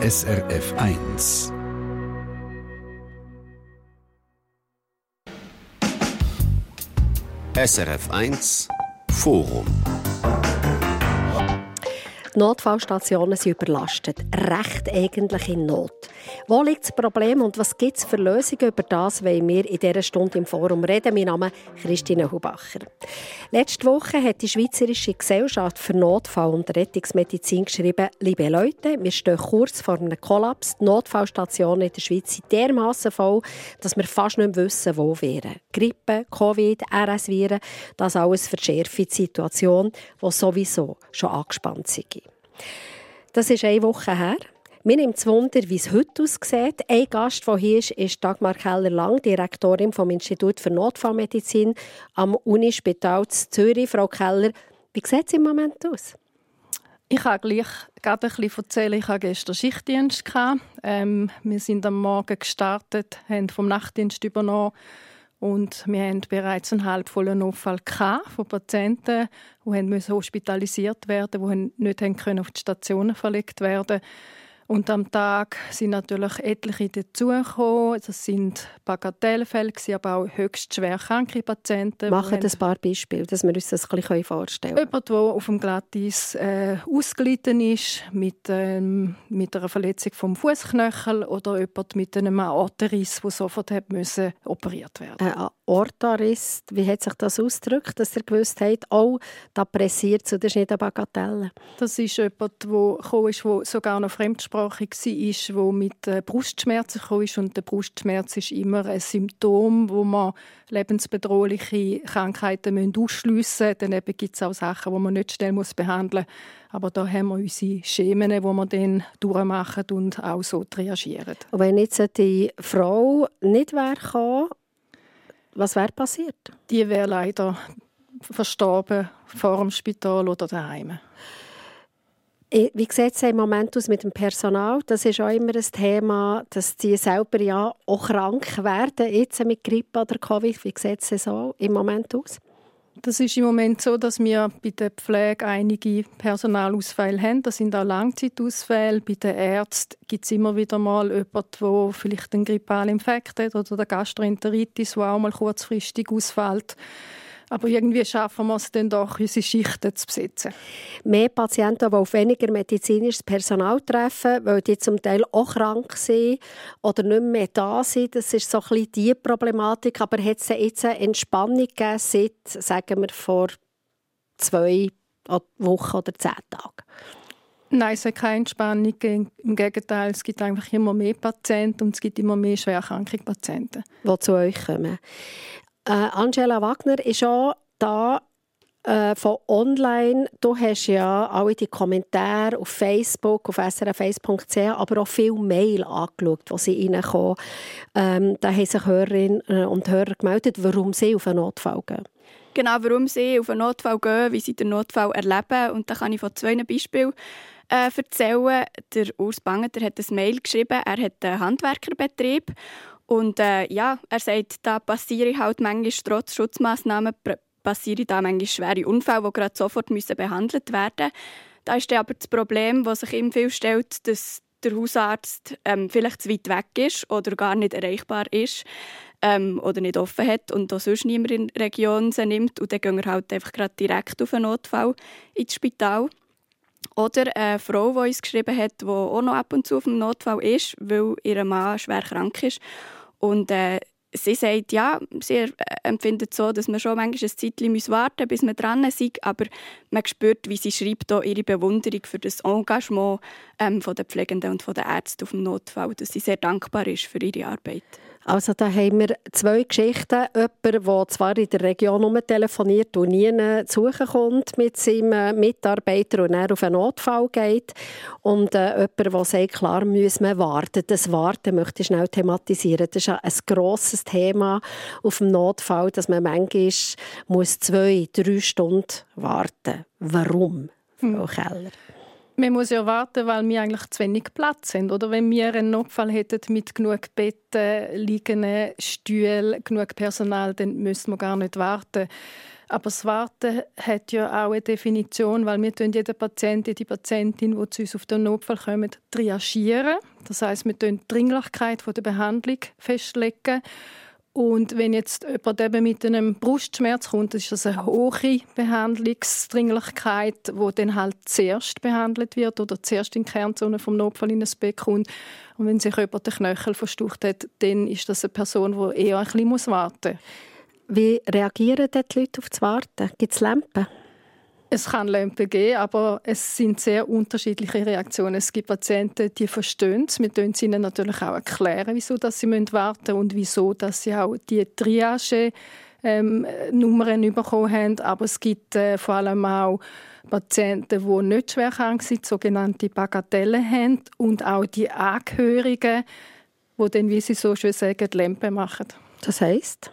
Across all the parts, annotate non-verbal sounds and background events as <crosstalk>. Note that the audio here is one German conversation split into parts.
SRF 1. SRF 1 Forum Notfallstationen sind überlastet. Recht eigentlich in Not. Wo liegt das Problem und was gibt es für Lösungen? Über das wollen wir in dieser Stunde im Forum reden. Mein Name ist Christine Hubacher. Letzte Woche hat die Schweizerische Gesellschaft für Notfall- und Rettungsmedizin geschrieben, liebe Leute, wir stehen kurz vor einem Kollaps. Die Notfallstationen in der Schweiz sind dermassen voll, dass wir fast nicht mehr wissen, wo wir wären. Grippe, Covid, RS-Viren, das alles verschärft die Situation, die sowieso schon angespannt ist. Das ist eine Woche her. Mir nimmt es Wunder, wie es heute aussieht. Ein Gast, der hier ist, ist Dagmar Keller-Lang, Direktorin vom Institut für Notfallmedizin am Unispital Zürich. Frau Keller, wie sieht es im Moment aus? Ich kann gleich gerade ein bisschen erzählen. Ich hatte gestern Schichtdienst. Ähm, wir sind am Morgen gestartet, haben vom Nachtdienst übernommen und wir hatten bereits einen halbvollen Notfall von Patienten, die hospitalisiert werden mussten, die nicht auf die Stationen verlegt werden konnten. Und am Tag sind natürlich etliche dazugekommen. Das sind Bagatellfälle, aber auch höchst schwer kranke Patienten. Machen ein paar Beispiele, dass wir uns das ein bisschen vorstellen können. Jemand, der auf dem Glatteis äh, ausgelitten ist, mit, ähm, mit einer Verletzung vom Fußknöchel oder jemand mit einem Aortenriss, der sofort hat müssen operiert werden Ein Aortenriss, wie hat sich das ausgedrückt, dass er gewusst hat, oh, da pressiert es, das ist nicht eine Bagatelle? Das ist jemand, der der sogar noch Fremdsprache zweisprachig war, der mit äh, Brustschmerzen kam. Und der Brustschmerz ist immer ein Symptom, wo man lebensbedrohliche Krankheiten ausschliessen müssen. Dann gibt es auch Sachen, die man nicht schnell behandeln muss. Aber da haben wir unsere Schemen, die wir dann durchmachen und auch so reagieren. Und wenn jetzt die Frau nicht wäre was wäre passiert? Die wäre leider verstorben vor dem Spital oder daheim. Wie sieht es im Moment aus mit dem Personal? Das ist auch immer ein Thema, dass die selber ja auch krank werden, jetzt mit Grippe oder Covid. Wie sieht es so im Moment aus? Das ist im Moment so, dass wir bei der Pflege einige Personalausfälle haben. Das sind auch Langzeitausfälle. Bei den Ärzten gibt es immer wieder mal jemanden, der vielleicht einen grippalen Infekt hat oder eine Gastroenteritis, der auch mal kurzfristig ausfällt. Aber irgendwie schaffen wir es dann doch, unsere Schichten zu besetzen. Mehr Patienten, die auf weniger medizinisches Personal treffen, weil die zum Teil auch krank sind oder nicht mehr da sind, das ist so ein bisschen die Problematik. Aber hat es jetzt eine Entspannung gegeben seit, sagen wir, vor zwei Wochen oder zehn Tagen? Nein, es hat keine Entspannung. Im Gegenteil, es gibt einfach immer mehr Patienten und es gibt immer mehr schwerkranke Patienten. Die zu euch kommen. Äh, Angela Wagner ist auch da äh, von online. Du hast ja alle die Kommentare auf Facebook, auf srf1.ch, aber auch viele Mail angeschaut, die sie reinkommen. Ähm, da haben sich Hörerinnen äh, und Hörer gemeldet, warum sie auf einen Notfall gehen. Genau, warum sie auf einen Notfall gehen, wie sie den Notfall erleben. Und da kann ich von zwei Beispielen äh, erzählen. Der Urs Bangeter hat ein Mail geschrieben. Er hat einen Handwerkerbetrieb und äh, ja, er sagt, da passieren halt manchmal trotz Schutzmaßnahmen passieren da manchmal schwere Unfälle, die gerade sofort müssen behandelt werden. Da ist aber das Problem, das sich ihm viel stellt, dass der Hausarzt ähm, vielleicht zu weit weg ist oder gar nicht erreichbar ist ähm, oder nicht offen hat und auch sonst niemand in der Region sie nimmt. Und dann gehen wir halt einfach gerade direkt auf einen Notfall ins Spital. Oder eine Frau, die uns geschrieben hat, die auch noch ab und zu auf dem Notfall ist, weil ihr Mann schwer krank ist und äh, sie sagt, ja, sie äh, empfindet so, dass man schon manchmal ein Zeitchen warten muss, bis man dran ist, aber man spürt, wie sie schreibt, auch ihre Bewunderung für das Engagement ähm, der Pflegenden und von den Ärzten auf dem Notfall, dass sie sehr dankbar ist für ihre Arbeit. Also da haben wir zwei Geschichten. Jemand, der zwar in der Region telefoniert und nie zu suchen kommt mit seinem Mitarbeiter und er auf einen Notfall geht. Und äh, jemand, der sagt, klar müssen wir warten. Das Warten möchte ich schnell thematisieren. Das ist ein grosses Thema auf dem Notfall, dass man manchmal muss zwei, drei Stunden warten muss. Warum, Frau hm. Keller? Man muss ja warten, weil wir eigentlich zu wenig Platz haben. Oder wenn wir einen Notfall hätten mit genug Betten, liegenden Stühlen, genug Personal, dann müssten wir gar nicht warten. Aber das Warten hat ja auch eine Definition, weil wir jeden Patienten, die Patientin, die zu uns auf den Notfall kommen, triagieren. Das heißt, wir die Dringlichkeit der Behandlung festlegen. Und wenn jetzt jemand eben mit einem Brustschmerz kommt, ist das eine hohe Behandlungsdringlichkeit, wo dann halt zuerst behandelt wird oder zuerst in die Kernzone vom Notfall in das Bett kommt. Und wenn sich jemand den Knöchel verstucht hat, dann ist das eine Person, die eher ein bisschen warten muss. Wie reagieren die Leute auf das Warten? Gibt es Lampen? Es kann Lampen geben, aber es sind sehr unterschiedliche Reaktionen. Es gibt Patienten, die verstehen es. Wir erklären ihnen natürlich auch erklären, wieso dass sie warten müssen und wieso dass sie auch die Triage ähm, Nummern bekommen haben. Aber es gibt äh, vor allem auch Patienten, die nicht schwer krank sind, sogenannte Bagatellen haben und auch die Angehörigen, die dann, wie sie so schön sagen, die machen. Das heißt?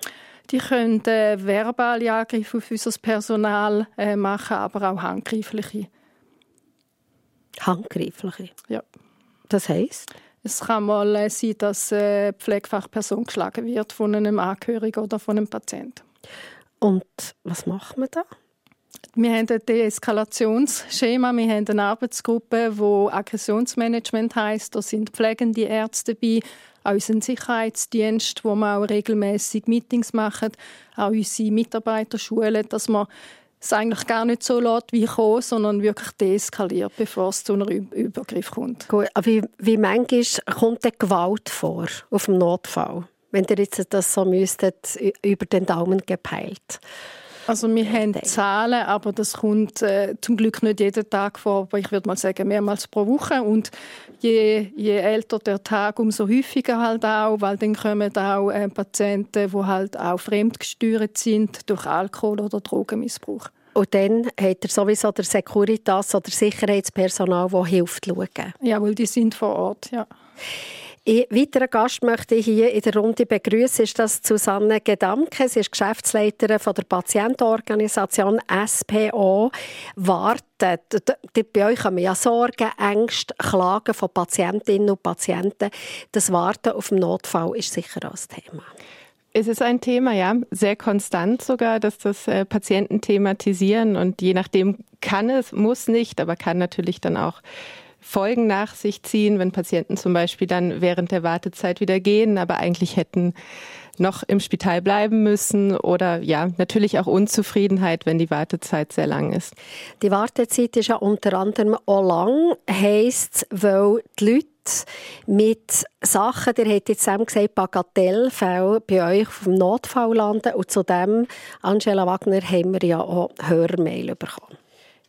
Die können äh, verbale Angriffe auf unser Personal äh, machen, aber auch handgreifliche. Handgreifliche? Ja. Das heißt? Es kann mal äh, sein, dass eine Pflegefachperson geschlagen wird von einem Angehörigen oder von einem Patienten. Und was macht man da? Wir haben ein Deeskalationsschema, wir haben eine Arbeitsgruppe, wo Aggressionsmanagement heißt. Da sind pflegende Ärzte dabei, auch unseren Sicherheitsdienst, wo wir auch regelmäßig Meetings machen, auch unsere Mitarbeiter schulen, dass man es eigentlich gar nicht so lässt, wie kommen, sondern wirklich deeskaliert, bevor es zu einem Übergriff kommt. Gut, aber wie, wie manchmal kommt die Gewalt vor auf dem Notfall, wenn ihr jetzt das so müsstet, über den Daumen gepeilt? Also wir haben Zahlen, aber das kommt äh, zum Glück nicht jeden Tag vor, aber ich würde mal sagen mehrmals pro Woche und je, je älter der Tag, umso häufiger halt auch, weil dann kommen auch äh, Patienten, die halt auch fremdgesteuert sind durch Alkohol- oder Drogenmissbrauch. Und dann hat er sowieso der Securitas oder Sicherheitspersonal, das hilft, schauen. Ja, weil die sind vor Ort, ja. Ein weiterer Gast möchte ich hier in der Runde begrüßen, ist das Susanne Gedamke. Sie ist Geschäftsleiterin von der Patientenorganisation SPO. Wartet. Bei euch haben wir ja Sorgen, Ängste, Klagen von Patientinnen und Patienten. Das Warten auf den Notfall ist sicher auch ein Thema. Es ist ein Thema, ja, sehr konstant sogar, dass das äh, Patienten thematisieren und je nachdem kann es, muss nicht, aber kann natürlich dann auch Folgen nach sich ziehen, wenn Patienten zum Beispiel dann während der Wartezeit wieder gehen, aber eigentlich hätten noch im Spital bleiben müssen oder ja, natürlich auch Unzufriedenheit, wenn die Wartezeit sehr lang ist. Die Wartezeit ist ja unter anderem auch lang, heisst, weil die Leute mit Sachen, ihr habt jetzt zusammen gesagt, Bagatellfälle bei euch dem Notfall landen und zudem, Angela Wagner, haben wir ja auch Hörmail bekommen.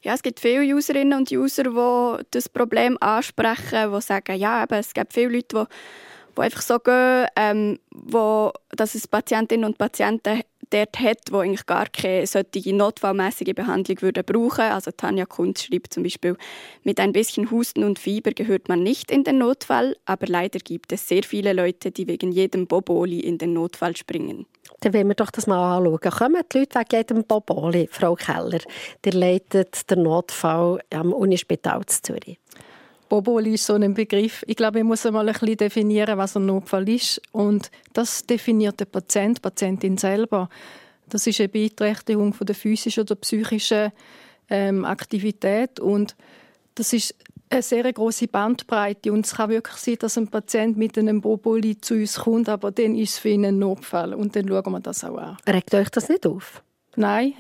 Ja, es gibt viele Userinnen und User, die das Problem ansprechen, die sagen, ja, eben, es gibt viele Leute, die, die einfach so gehen, ähm, wo, dass es Patientinnen und Patienten dort hat, die eigentlich gar keine solche notfallmäßige Behandlung würden brauchen. Also Tanja Kunz schreibt zum Beispiel, mit ein bisschen Husten und Fieber gehört man nicht in den Notfall, aber leider gibt es sehr viele Leute, die wegen jedem Boboli in den Notfall springen. Dann wollen wir doch das mal anschauen. Kommen die Leute wegen jedem Boboli, Frau Keller? Der leitet den Notfall am Unispital zu Zürich. Boboli ist so ein Begriff. Ich glaube, ich muss einmal ein bisschen definieren, was ein Notfall ist. Und das definiert der Patient, die Patientin selber. Das ist eine Beeinträchtigung von der physischen oder psychischen ähm, Aktivität und das ist eine sehr große Bandbreite und es kann wirklich sein, dass ein Patient mit einem Boboli zu uns kommt, aber dann ist es für ihn ein Notfall und dann schauen wir das auch an. Regt euch das nicht auf? Nein,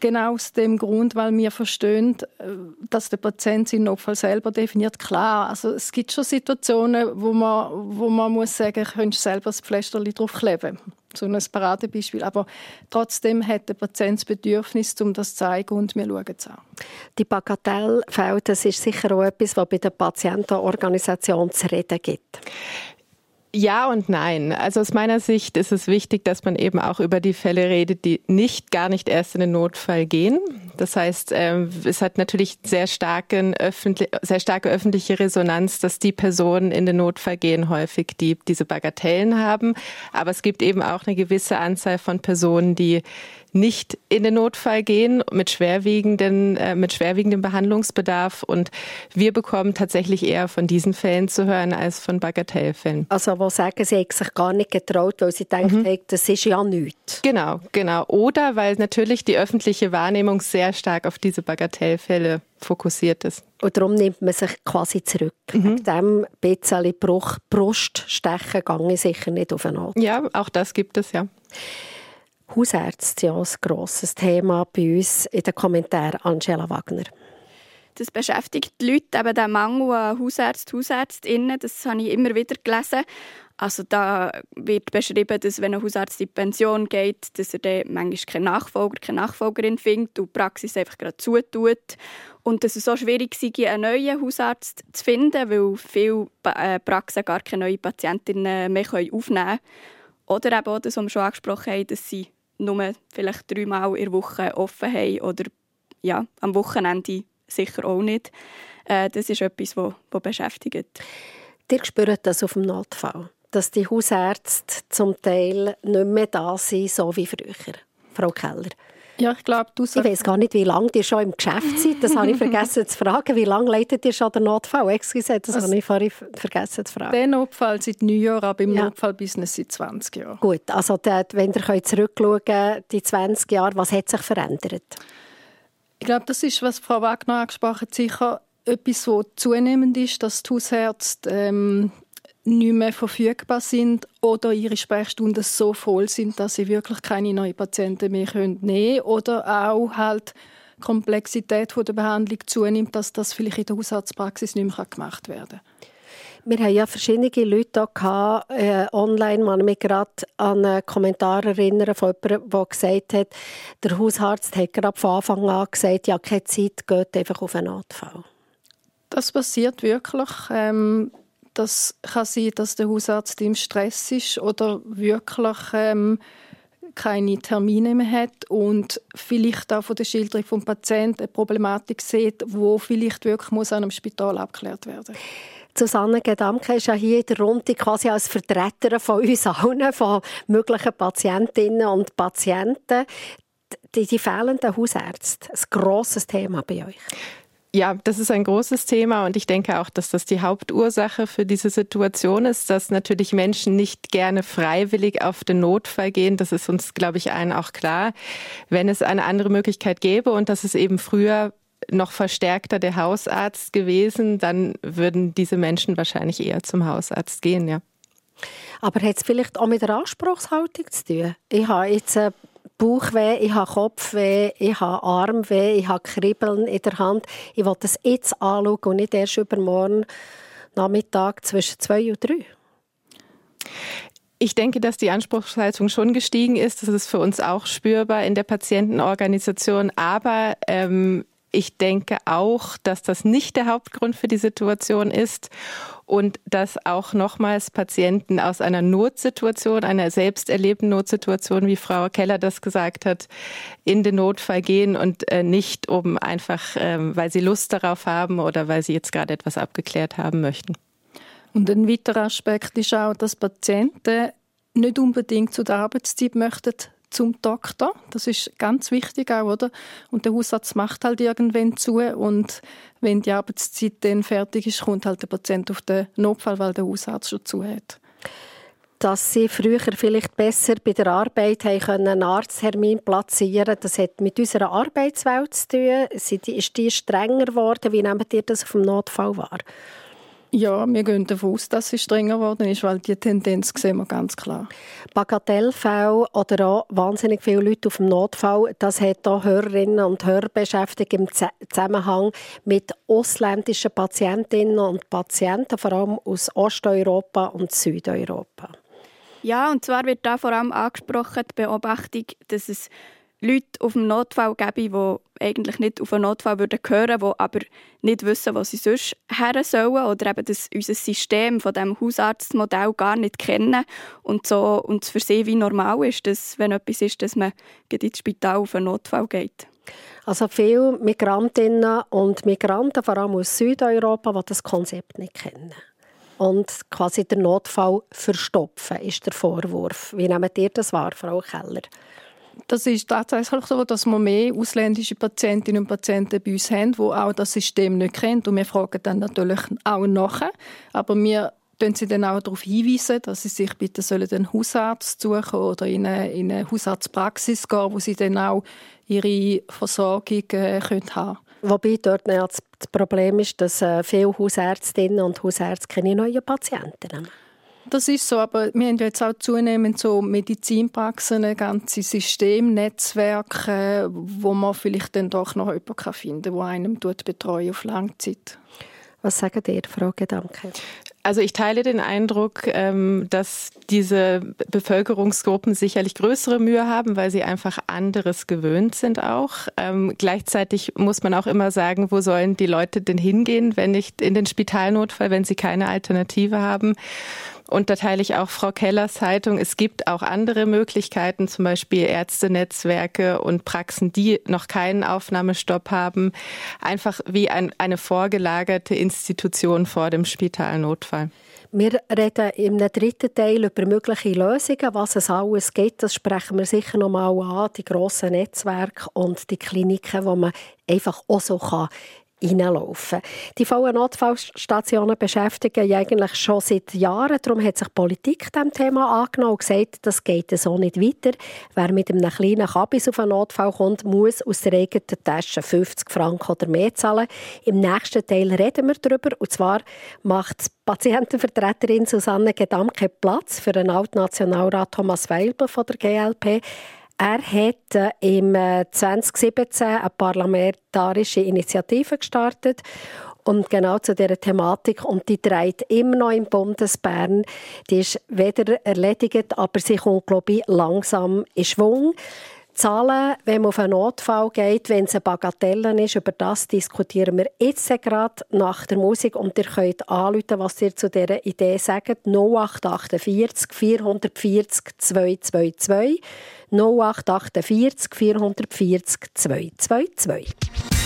genau aus dem Grund, weil wir verstehen, äh, dass der Patient seinen Notfall selber definiert. Klar, also es gibt schon Situationen, wo man, wo man muss sagen, könntest selber das Pflasterli drauf kleben. So ein Paradebeispiel. Aber trotzdem hat der Patient das Bedürfnis, um das zu zeigen und wir schauen es an. Die Bagatellfälle, das ist sicher auch etwas, was bei der Patientenorganisation zu reden gibt. Ja und nein. Also aus meiner Sicht ist es wichtig, dass man eben auch über die Fälle redet, die nicht gar nicht erst in den Notfall gehen. Das heißt, ähm, es hat natürlich sehr, starken sehr starke öffentliche Resonanz, dass die Personen in den Notfall gehen häufig, die diese Bagatellen haben. Aber es gibt eben auch eine gewisse Anzahl von Personen, die nicht in den Notfall gehen mit schwerwiegenden, äh, mit schwerwiegendem Behandlungsbedarf. Und wir bekommen tatsächlich eher von diesen Fällen zu hören als von Bagatellfällen. Also wo sagen, sie haben sich gar nicht getraut, weil sie denken, mhm. hey, das ist ja nichts. Genau, genau. Oder weil natürlich die öffentliche Wahrnehmung sehr stark auf diese Bagatellfälle fokussiert ist. Und darum nimmt man sich quasi zurück. Mhm. Mit dem bisschen Bruch, Bruststechen gehe ich sicher nicht auf eine Art. Ja, auch das gibt es, ja. Hausärzte, ja, ein grosses Thema bei uns in den Kommentaren. Angela Wagner. Das beschäftigt die Leute, eben der Mangel an Hausärzten, Hausärztinnen, das habe ich immer wieder gelesen. Also da wird beschrieben, dass wenn ein Hausarzt in die Pension geht, dass er dann manchmal keinen Nachfolger, keine Nachfolgerin findet und die Praxis einfach gerade zutut. Und dass es so schwierig sei, einen neuen Hausarzt zu finden, weil viele äh, Praxen gar keine neuen Patientinnen mehr aufnehmen können. Oder eben auch das, was wir schon angesprochen haben, dass sie nur vielleicht dreimal in der Woche offen haben oder ja, am Wochenende sicher auch nicht. Äh, das ist etwas, das beschäftigt. Ihr spürt das auf dem Notfall? dass die Hausärzte zum Teil nicht mehr da sind, so wie früher. Frau Keller. Ja, ich glaube, du Ich weiß gar nicht, wie lange ihr schon im Geschäft seid. Das habe ich <laughs> vergessen zu fragen. Wie lange leitet ihr schon den Notfall? Excuse, das also, habe ich vorhin vergessen zu fragen. Den Notfall seit neun Jahren, aber im ja. Notfallbusiness seit 20 Jahren. Gut, also dort, wenn ihr zurückschauen könnt, die 20 Jahre, was hat sich verändert? Ich glaube, das ist, was Frau Wagner angesprochen hat, sicher etwas, was zunehmend ist, dass die Hausärzte ähm, nicht mehr verfügbar sind oder ihre Sprechstunden so voll sind, dass sie wirklich keine neuen Patienten mehr nehmen können. Oder auch halt die Komplexität der Behandlung zunimmt, dass das vielleicht in der Hausarztpraxis nicht mehr gemacht werden kann. Wir haben ja verschiedene Leute gehabt, äh, online. Man mich gerade an einen Kommentar erinnern von jemandem, der gesagt hat, der Hausarzt hat gerade von Anfang an gesagt, ja, keine Zeit, geht einfach auf einen Notfall. Das passiert wirklich. Ähm, das kann sein, dass der Hausarzt im Stress ist oder wirklich ähm, keine Termine mehr hat und vielleicht auch von der Schilderung vom Patienten eine Problematik sieht, wo vielleicht wirklich muss an einem Spital abgeklärt werden Susanne Gedamke ist ja hier in der Runde quasi als Vertreterin von uns allen, von möglichen Patientinnen und Patienten. Die, die fehlenden Hausärzte, ein grosses Thema bei euch. Ja, das ist ein großes Thema und ich denke auch, dass das die Hauptursache für diese Situation ist, dass natürlich Menschen nicht gerne freiwillig auf den Notfall gehen. Das ist uns, glaube ich, allen auch klar. Wenn es eine andere Möglichkeit gäbe und das ist eben früher noch verstärkter der Hausarzt gewesen, dann würden diese Menschen wahrscheinlich eher zum Hausarzt gehen, ja. Aber hat es vielleicht auch mit der Anspruchshaltung zu tun? Ich habe jetzt äh, Bauchweh, ich habe Kopfweh, ich habe Armweh, ich habe Kribbeln in der Hand. Ich will das jetzt anschauen und nicht erst übermorgen Nachmittag zwischen zwei und drei. Ich denke, dass die Anspruchshaltung schon gestiegen ist. Das ist für uns auch spürbar in der Patientenorganisation. Aber ähm, ich denke auch, dass das nicht der Hauptgrund für die Situation ist und dass auch nochmals Patienten aus einer Notsituation, einer selbst erlebten Notsituation, wie Frau Keller das gesagt hat, in den Notfall gehen und äh, nicht um einfach, ähm, weil sie Lust darauf haben oder weil sie jetzt gerade etwas abgeklärt haben möchten. Und ein weiterer Aspekt ist auch, dass Patienten nicht unbedingt zu der Arbeitszeit möchten zum Doktor. Das ist ganz wichtig auch, oder? Und der Hausarzt macht halt irgendwann zu und wenn die Arbeitszeit dann fertig ist, kommt halt der Patient auf den Notfall, weil der Hausarzt schon zu hat. Dass sie früher vielleicht besser bei der Arbeit einen Arzttermin platzieren das hat mit unserer Arbeitswelt zu tun. Ist die strenger geworden? Wie nehmt ihr das auf dem Notfall wahr? Ja, wir gehen davon aus, dass sie strenger geworden ist, weil die Tendenz sehen wir ganz klar. Bagatellfälle oder auch wahnsinnig viele Leute auf dem Notfall, das hat auch Hörerinnen und Hörer beschäftigt im Zusammenhang mit ausländischen Patientinnen und Patienten, vor allem aus Osteuropa und Südeuropa. Ja, und zwar wird da vor allem angesprochen die Beobachtung, dass es Leute auf dem Notfall gäbe, die eigentlich nicht auf einen Notfall würden gehören, die aber nicht wissen, wo sie sonst her sollen oder eben das, unser System von dem Hausarztmodell gar nicht kennen und so und für sie wie normal ist, dass, wenn etwas ist, dass man ins Spital auf einen Notfall geht. Also viele Migrantinnen und Migranten, vor allem aus Südeuropa, die das Konzept nicht kennen. Und quasi der Notfall verstopfen, ist der Vorwurf. Wie nehmt ihr das wahr, Frau Keller? Das ist tatsächlich so, dass wir mehr ausländische Patientinnen und Patienten bei uns haben, die auch das System nicht kennen. Und wir fragen dann natürlich auch nachher. Aber wir können sie dann auch darauf hinweisen, dass sie sich bitte sollen einen Hausarzt suchen oder in eine, in eine Hausarztpraxis gehen, wo sie dann auch ihre Versorgung äh, können haben Wobei dort das Problem ist, dass äh, viele Hausärztinnen und Hausärzte keine neuen Patienten haben. Das ist so, aber wir haben jetzt auch zunehmend so Medizinpraxen, ein ganzes System, Netzwerke, wo man vielleicht dann doch noch jemanden finden kann, der einem betreuen auf Langzeit. Was sagen ihr, Frau Gedanke? Also ich teile den Eindruck, ähm, dass diese Bevölkerungsgruppen sicherlich größere Mühe haben, weil sie einfach anderes gewöhnt sind auch. Ähm, gleichzeitig muss man auch immer sagen, wo sollen die Leute denn hingehen, wenn nicht in den Spitalnotfall, wenn sie keine Alternative haben. Und da teile ich auch Frau Kellers Haltung. Es gibt auch andere Möglichkeiten, zum Beispiel Ärztenetzwerke und Praxen, die noch keinen Aufnahmestopp haben. Einfach wie ein, eine vorgelagerte Institution vor dem Spitalnotfall. Wir reden im dritten Teil über mögliche Lösungen, was es alles gibt. Das sprechen wir sicher noch mal an, die grossen Netzwerke und die Kliniken, wo man einfach auch so kann reinlaufen. Die vollen Notfallstationen beschäftigen ja eigentlich schon seit Jahren. Darum hat sich Politik diesem Thema angenommen und gesagt, das geht so nicht weiter. Wer mit einem kleinen Kabis auf einen Notfall kommt, muss aus der eigenen Tasche 50 Franken oder mehr zahlen. Im nächsten Teil reden wir darüber. Und zwar macht die Patientenvertreterin Susanne Gedamke Platz für den Altnationalrat Thomas Weilber von der GLP. Er hat äh, im 2017 äh, eine parlamentarische Initiative gestartet und genau zu dieser Thematik. Und die dreht immer noch im Bundesbern. Die ist weder erledigt, aber sie kommt, glaube ich, langsam in Schwung. Zahlen, wenn man auf einen Notfall geht, wenn es eine Bagatelle ist, über das diskutieren wir jetzt gerade nach der Musik und ihr könnt anrufen, was ihr zu dieser Idee sagt. 0848 440 222 0848 440 222.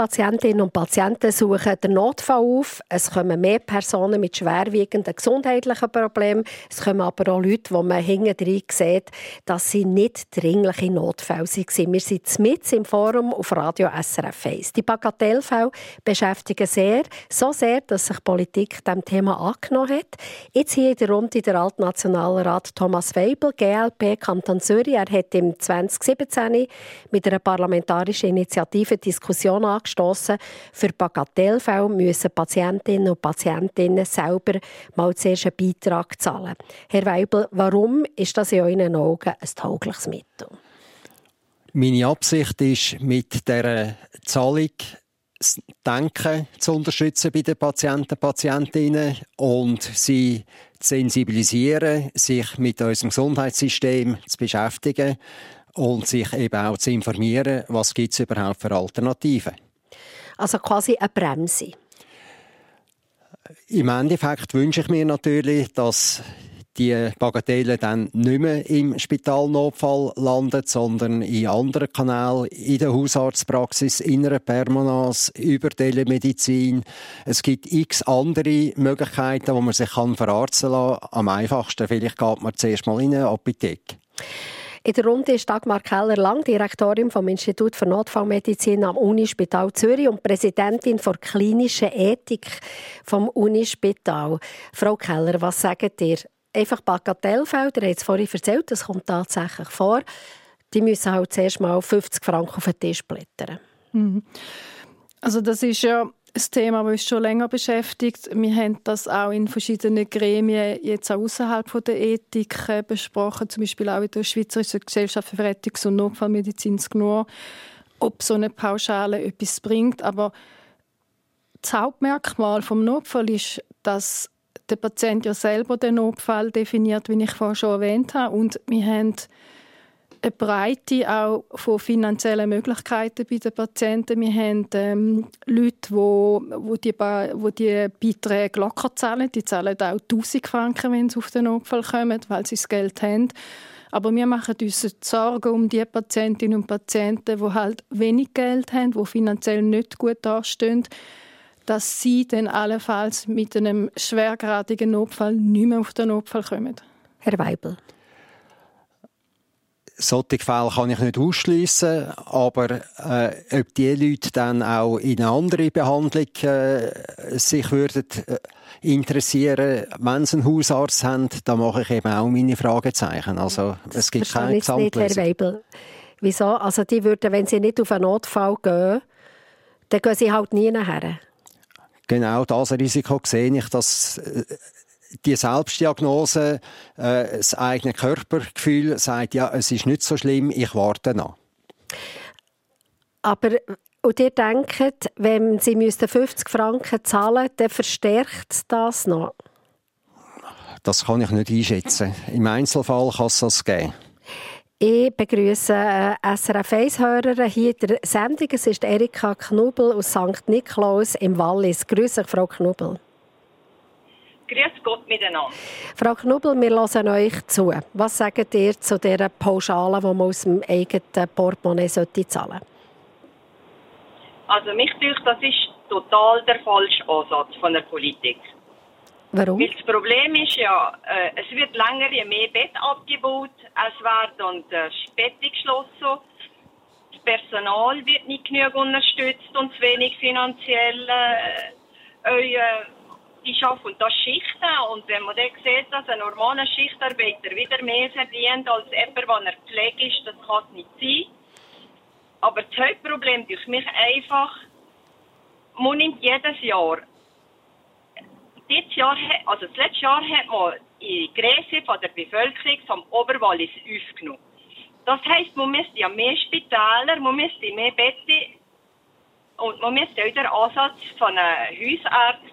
Patientinnen und Patienten suchen den Notfall auf. Es kommen mehr Personen mit schwerwiegenden gesundheitlichen Problemen. Es kommen aber auch Leute, wo man hinten sieht, dass sie nicht dringliche Notfälle waren. Wir sind mit im Forum auf Radio SRF 1. Die Bagatellfälle beschäftigen sehr, so sehr, dass sich Politik dem Thema angenommen hat. Jetzt hier in der Runde der Altnationalrat Thomas Weibel, GLP Kanton Zürich. Er hat im 2017 mit einer parlamentarischen Initiative Diskussion angestoßen. Für Bagatellfälle müssen Patientinnen und Patientinnen selber mal zuerst einen Beitrag zahlen. Herr Weibel, warum ist das in euren Augen ein taugliches Mittel? Meine Absicht ist, mit der Zahlung das Denken zu unterstützen bei den Patienten und Patientinnen und sie zu sensibilisieren, sich mit unserem Gesundheitssystem zu beschäftigen und sich eben auch zu informieren, was gibt es überhaupt für Alternativen. Also quasi eine Bremse. Im Endeffekt wünsche ich mir natürlich, dass die Bagatelle dann nicht mehr im Spitalnotfall landet, sondern in anderen Kanälen, in der Hausarztpraxis, in einer Permanence, über Telemedizin. Es gibt x andere Möglichkeiten, wo man sich kann verarzten kann. Am einfachsten vielleicht geht man zuerst mal in eine Apotheke. In der Runde ist Dagmar Keller-Lang, Direktorin vom Institut für Notfallmedizin am Unispital Zürich und Präsidentin der klinischen Ethik vom Unispital. Frau Keller, was sagt ihr? Einfach Bagatellfälle, ihr habt es vorhin erzählt, das kommt tatsächlich vor. Die müssen halt zuerst mal 50 Franken auf den Tisch blättern. Mhm. Also das ist ja ein Thema, das uns schon länger beschäftigt. Wir haben das auch in verschiedenen Gremien jetzt auch außerhalb der Ethik äh, besprochen, zum Beispiel auch in der Schweizerischen Gesellschaft für Rettungs- und Notfallmedizin GNUR, ob so eine Pauschale etwas bringt. Aber das Hauptmerkmal vom Notfall ist, dass der Patient ja selber den Notfall definiert, wie ich vorhin schon erwähnt habe. Und wir haben eine Breite auch von finanziellen Möglichkeiten bei den Patienten. Wir haben ähm, Leute, wo, wo die, wo die Beiträge locker zahlen. Die zahlen auch 1000 Franken, wenn sie auf den Notfall kommen, weil sie das Geld haben. Aber wir machen uns Sorgen um die Patientinnen und Patienten, die halt wenig Geld haben, die finanziell nicht gut dastehen, dass sie dann allenfalls mit einem schwergradigen Notfall nicht mehr auf den Notfall kommen. Herr Weibel solche Fälle kann ich nicht ausschließen, aber äh, ob die Leute dann auch in eine andere Behandlung äh, sich würden äh, interessieren, wenn sie einen Hausarzt haben, da mache ich eben auch meine Fragezeichen. Also es gibt keine Gesamtlösung. Nicht, Herr Weibel. Wieso? Also die würden, wenn sie nicht auf einen Notfall gehen, dann gehen sie halt nie nachher. Genau, das Risiko sehe ich, dass äh, die Selbstdiagnose, äh, das eigene Körpergefühl sagt, ja, es ist nicht so schlimm, ich warte noch. Aber und ihr denkt, wenn Sie 50 Franken zahlen müssten, dann verstärkt das noch? Das kann ich nicht einschätzen. Im Einzelfall kann es das geben. Ich begrüße äh, SRF 1-Hörer hier in der Sendung. Es ist Erika Knubel aus St. Niklaus im Wallis. Grüße Frau Knubel. Grüß Gott miteinander. Frau Knubbel, wir hören euch zu. Was sagt ihr zu dieser Pauschale, die man aus dem eigenen Portemonnaie sollte zahlen Also mich denke, das ist total der falsche Ansatz von der Politik. Warum? Weil das Problem ist ja, äh, es wird länger je mehr Bett abgebaut, es werden äh, Städte geschlossen, das Personal wird nicht genug unterstützt und zu wenig finanziell. Äh, äh, die schaffen das Schichten und wenn man dann sieht, dass ein normaler Schichtarbeiter wieder mehr verdient als jemand, der er Pflege ist, das kann es nicht sein. Aber das Hauptproblem durch mich einfach, man nimmt jedes Jahr, dieses Jahr, also das letzte Jahr hat man die von der Bevölkerung vom Oberwallis aufgenommen. Das heisst, man müsste ja mehr Spitäler, man müsste mehr Betten und man müsste auch den Ansatz von einem Hausarzt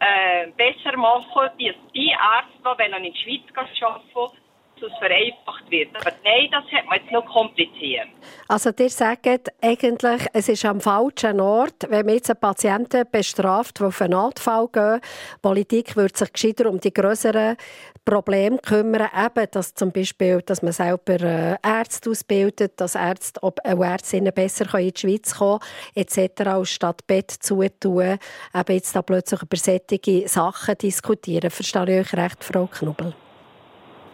äh, besser machen, die, die Ärzte, die in die Schweiz arbeiten, es vereinfacht wird. Aber nein, das hat man jetzt noch kompliziert. Also ihr sagt eigentlich, es ist am falschen Ort, wenn man jetzt einen Patienten bestraft, der auf einen Notfall geht. Die Politik würde sich gescheiter um die größeren Probleme kümmern, eben, dass zum Beispiel, dass man selber äh, Ärzte ausbildet, dass Ärzte ob Ärztinnen besser in die Schweiz kommen etc., als statt Bett zutun, eben jetzt da plötzlich über solche Sachen diskutieren. Verstehe ich euch recht, Frau Knubbel?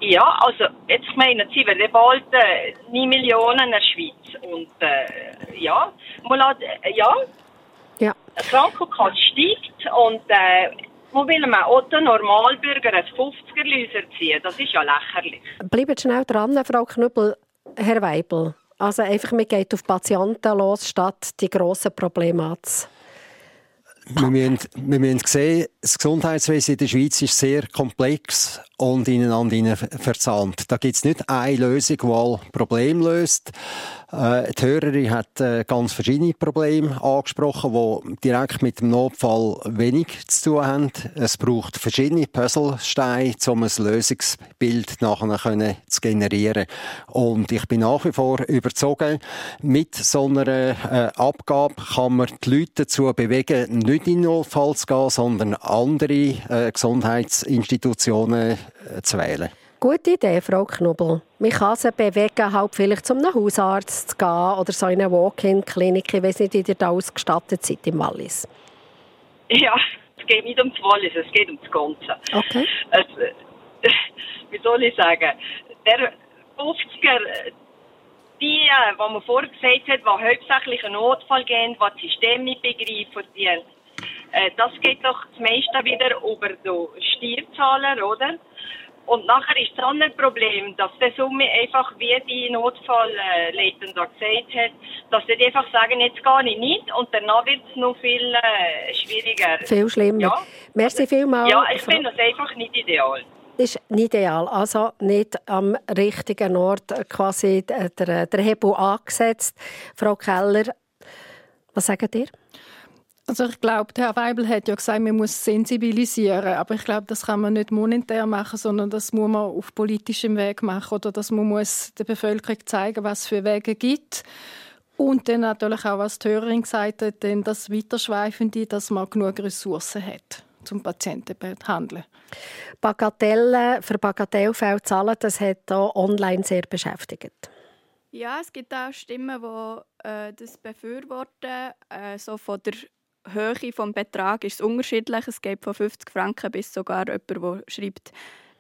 Ja, also jetzt meinen Sie, wir bald äh, 9 Millionen in der Schweiz. Und äh, ja, mal, äh, ja, ja. die Krankenkasse steigt und äh, wo will man Otto Normalbürger ein 50er Läuser ziehen? Das ist ja lächerlich. Bleibt schnell dran, Frau Knüppel, Herr Weibel. Also einfach, man geht auf Patienten los, statt die grossen Probleme anzusehen wir müssen, wir müssen sehen, das Gesundheitswesen in der Schweiz ist sehr komplex und ineinander verzahnt. Da gibt es nicht eine Lösung, die alle Probleme löst. Äh, die Hörerin hat äh, ganz verschiedene Probleme angesprochen, die direkt mit dem Notfall wenig zu tun haben. Es braucht verschiedene Puzzlesteine, um ein Lösungsbild nachher können zu generieren. Und ich bin nach wie vor überzeugt, mit so einer äh, Abgabe kann man die Leute dazu bewegen, nicht in den Notfall zu gehen, sondern andere äh, Gesundheitsinstitutionen äh, zu wählen. Gute Idee, Frau Knubbel. Man kann sie bewegen, halt vielleicht zum Hausarzt zu gehen oder so in eine Walk-in-Klinik. Ich weiß nicht, wie ihr da ausgestattet seid im Wallis. Ja, es geht nicht ums Wallis, es geht ums Ganze. Okay. Es, <laughs> wie soll ich sagen? Der 50er, die, die man vorher gesagt hat, die hauptsächlich einen Notfall gehen, die das System nicht begreifen, die, äh, das geht doch das meiste wieder über die Steuerzahler, oder? Und nachher ist das andere Problem, dass der Summe einfach, wie die Notfallleitung da gesagt hat, dass sie einfach sagen, jetzt gehe ich nicht und danach wird es noch viel äh, schwieriger. Viel schlimmer. Ja. Merci vielmals. Ja, ich finde das einfach nicht ideal. Das ist nicht ideal. Also nicht am richtigen Ort quasi der, der Hebel angesetzt. Frau Keller, was sagt ihr? Also ich glaube, Herr Weibel hat ja gesagt, man muss sensibilisieren, aber ich glaube, das kann man nicht monetär machen, sondern das muss man auf politischem Weg machen oder dass man muss der Bevölkerung zeigen, was es für Wege gibt. Und dann natürlich auch, was die Hörerin gesagt hat, denn das Weiterschweifende, dass man genug Ressourcen hat, zum Patienten zu behandeln. Bagatelle für Bagatellfälle zahlen, das hat auch online sehr beschäftigt. Ja, es gibt auch Stimmen, die äh, das befürworten, äh, so von der Höhe des Betrags ist unterschiedlich. Es geht von 50 Franken bis sogar jemand, der schreibt,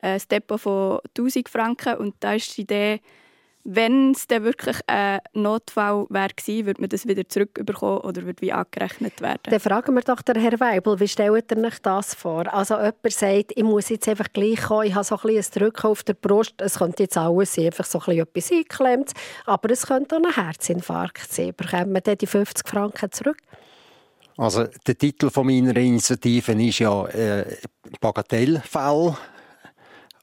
äh, ein Depot von 1000 Franken. Und da ist die Idee, wenn es dann wirklich ein Notfall wäre würde man das wieder zurückbekommen oder würde wie angerechnet werden? Dann fragen wir doch den Herrn Weibel, wie stellt er sich das vor? Also jemand sagt, ich muss jetzt einfach gleich kommen, ich habe so ein bisschen Drücken auf der Brust, es könnte jetzt alles sein, einfach so ein bisschen etwas eingeklemmt, aber es könnte auch ein Herzinfarkt sein. Bekommen wir dann die 50 Franken zurück? Also der Titel von meiner Initiative ist ja äh, Bagatellfall.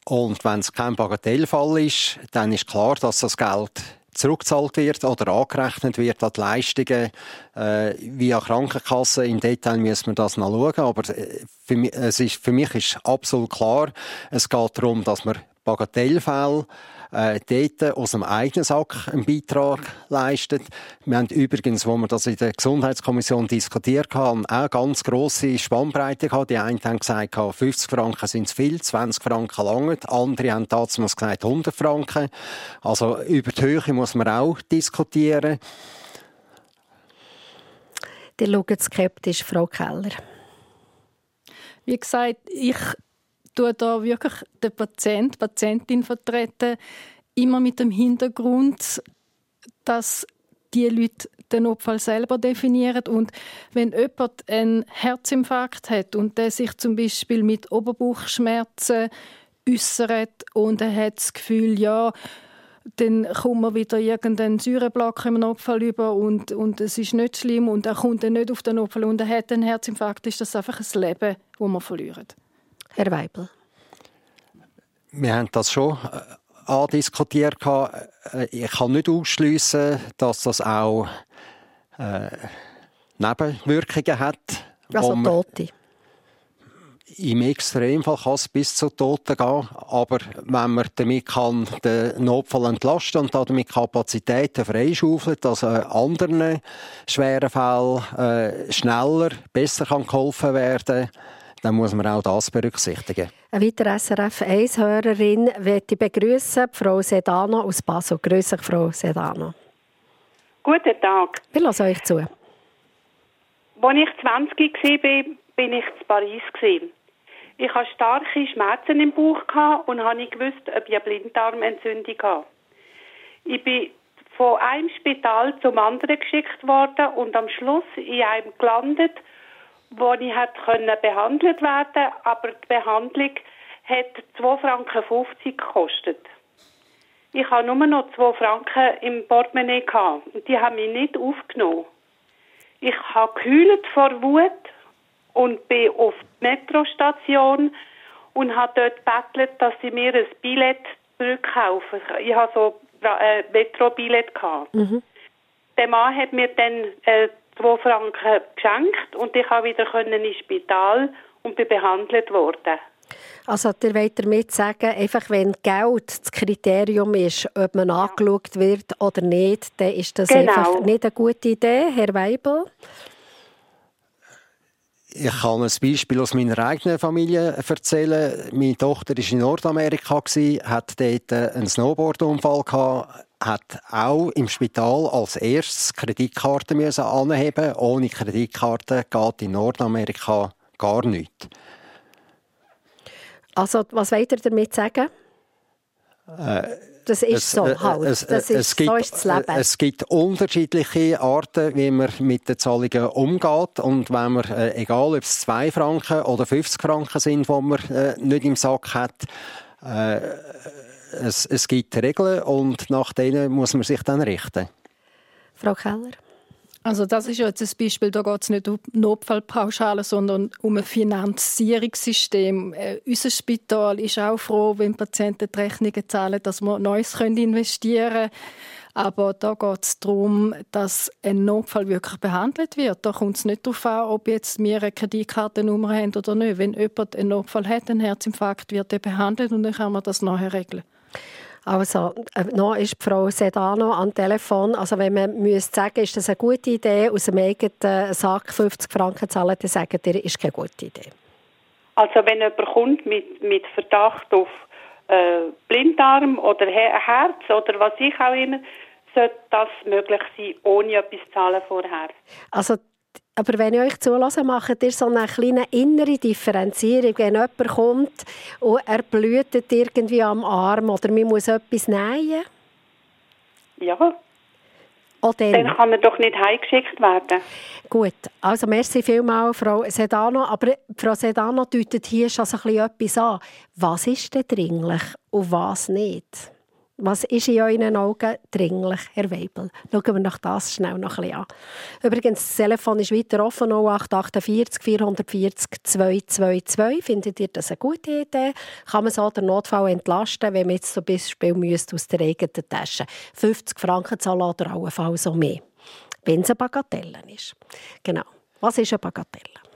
Und wenn es kein Bagatellfall ist, dann ist klar, dass das Geld zurückgezahlt wird oder angerechnet wird an die Leistungen äh, via Krankenkasse. Im Detail müssen wir das noch schauen, aber äh, für mich, es ist, für mich ist absolut klar, es geht darum, dass man Bagatellfälle äh, dort aus dem eigenen Sack einen Beitrag leistet. Wir haben übrigens, wo wir das in der Gesundheitskommission diskutiert haben, auch ganz grosse Spannbreite gehabt. Die einen haben gesagt, 50 Franken sind zu viel, 20 Franken lange. Andere haben dazu gesagt 100 Franken. Also über die Höhe muss man auch diskutieren. Die schauen skeptisch, Frau Keller. Wie gesagt, ich tue da wirklich den Patient, Patientin vertreten, immer mit dem Hintergrund, dass die Leute den Notfall selber definieren. Und wenn jemand einen Herzinfarkt hat und der sich zum Beispiel mit Oberbauchschmerzen äußert und er hat das Gefühl, ja, dann kommt man wieder irgendeinen Säureblock im Notfall über und, und es ist nicht schlimm und er kommt dann nicht auf den Notfall und er hat einen Herzinfarkt, ist das einfach ein Leben, das man verliert. Herr Weibel. Wir haben das schon äh, andiskutiert. Äh, ich kann nicht ausschließen, dass das auch äh, Nebenwirkungen hat. Also Tote? Im Extremfall kann es bis zu Toten gehen, aber wenn man damit kann den Notfall entlasten und damit Kapazitäten freischaufeln, dass anderen schweren Fällen äh, schneller, besser kann geholfen werden dann muss man auch das berücksichtigen. Eine weitere SRF 1-Hörerin möchte ich begrüßen, Frau Sedano aus Basel. Grüße Frau Sedano. Guten Tag. Wir hören euch zu. Als ich 20 war, bin ich in Paris. Ich hatte starke Schmerzen im Bauch und habe nicht gewusst, ob ich eine Blinddarmentzündung habe. Ich bin von einem Spital zum anderen geschickt worden und am Schluss in einem gelandet, wo ich hätte behandelt werden aber die Behandlung hat 2,50 Franken gekostet. Ich hatte nur noch 2 Franken im Portemonnaie und die haben mich nicht aufgenommen. Ich habe geheult vor Wut und bin auf die Metrostation und habe dort bettelt, dass sie mir ein Billett zurückkaufen. Ich habe so ein äh, Metro-Billett Mhm. Der Mann hat mir dann äh, 2 Franken geschenkt und ich konnte wieder ins Spital und bin behandelt worden. Also, ihr wollt damit sagen, einfach wenn Geld das Kriterium ist, ob man ja. angeschaut wird oder nicht, dann ist das genau. einfach nicht eine gute Idee, Herr Weibel? Ich kann ein Beispiel aus meiner eigenen Familie erzählen. Meine Tochter war in Nordamerika, hat dort einen Snowboardunfall gehabt, hat auch im Spital als erstes Kreditkarten müssen anheben. Ohne Kreditkarte geht in Nordamerika gar nichts. Also, was wollt ihr damit sagen? Äh, das ist es, so äh, halt. Es, das ist, gibt, so ist das Leben. Es gibt unterschiedliche Arten, wie man mit den Zahlungen umgeht. Und wenn man, äh, egal ob es 2 Franken oder 50 Franken sind, die man äh, nicht im Sack hat, äh, es, es gibt Regeln und nach denen muss man sich dann richten. Frau Keller? Also das ist jetzt ein Beispiel, da geht es nicht um Notfallpauschale, sondern um ein Finanzierungssystem. Äh, unser Spital ist auch froh, wenn Patienten die Rechnungen zahlen, dass wir Neues investieren können. Aber da geht es darum, dass ein Notfall wirklich behandelt wird. Da kommt es nicht darauf an, ob jetzt wir eine Kreditkartennummer haben oder nicht. Wenn jemand einen Notfall hat, einen Herzinfarkt, wird er behandelt und dann kann man das nachher regeln. Also, äh, noch ist Frau Sedano am Telefon. Also, wenn man müsste sagen, ist das eine gute Idee, aus dem eigenen Sack 50 Franken zahlen, dann sagen ihr, ist keine gute Idee. Also, wenn jemand kommt mit, mit Verdacht auf äh, Blinddarm oder Herz oder was ich auch immer, sollte das möglich sein, ohne etwas zu zahlen vorher. Also, aber wenn ich euch zulasse, macht ihr so eine kleine innere Differenzierung. Wenn jemand kommt und er blühtet irgendwie am Arm oder man muss etwas nähen. Ja. Dann. dann. kann er doch nicht heimgeschickt werden. Gut, also merci vielmals, Frau Sedano. Aber Frau Sedano deutet hier schon so ein bisschen etwas an. Was ist denn dringlich und was nicht? Was ist in euren Augen dringlich, Herr Weibel? Schauen wir nach das schnell noch ein an. Übrigens, das Telefon ist weiter offen, 0848 440 222. Findet ihr das eine gute Idee? Kann man so den Notfall entlasten, wenn man jetzt zum Beispiel müsst aus der eigenen Tasche 50 Franken zahlen oder allenfalls auch mehr? Wenn es eine Bagatelle ist. Genau. Was ist eine Bagatelle?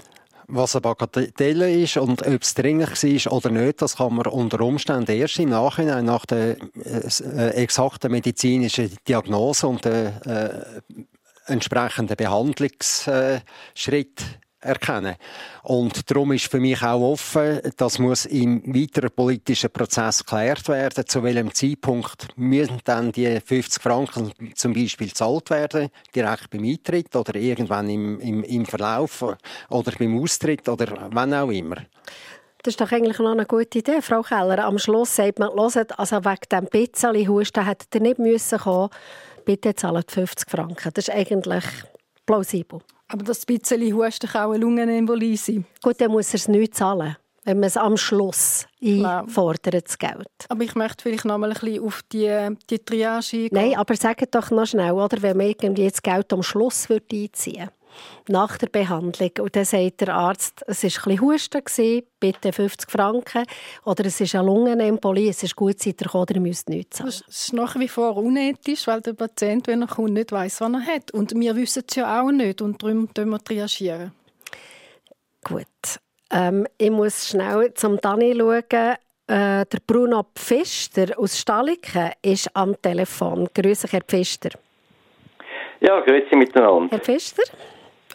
Was eine Bagatelle ist und ob es dringlich war oder nicht, das kann man unter Umständen erst im Nachhinein nach der äh, exakten medizinischen Diagnose und der äh, entsprechenden Behandlungsschritt erkennen. Und darum ist für mich auch offen, das muss im weiteren politischen Prozess geklärt werden, zu welchem Zeitpunkt müssen dann die 50 Franken zum Beispiel gezahlt werden, direkt beim Eintritt oder irgendwann im, im, im Verlauf oder beim Austritt oder wann auch immer. Das ist doch eigentlich noch eine gute Idee, Frau Keller. Am Schluss sagt man, hört, also wegen dem Pizzali-Husten hätte ihr nicht müssen kommen. Bitte zahlt 50 Franken. Das ist eigentlich plausibel. Aber das bisschen Husten kann auch eine Lungenembolie sein. Gut, dann muss er es nicht zahlen wenn man es am Schluss einfordert, das Geld. Aber ich möchte vielleicht noch mal ein bisschen auf die, die Triage eingehen. Nein, aber sagt doch noch schnell, oder, wenn man irgendwie das Geld am Schluss einziehen würde nach der Behandlung. Und dann sagt der Arzt, es war ein bisschen Husten, bitte 50 Franken. Oder es ist eine Lungenembolie, es ist gut, seid ihr gekommen, ihr müsst nichts zahlen. Das ist nach wie vor unethisch, weil der Patient, wenn er kommt, nicht weiß, was er hat. Und wir wissen es ja auch nicht und darum müssen wir triagieren. Gut. Ähm, ich muss schnell zum Dani schauen. Äh, der Bruno Pfister aus Staliken ist am Telefon. Grüße, Herr Pfister. Ja, grüße miteinander. Herr Pfister?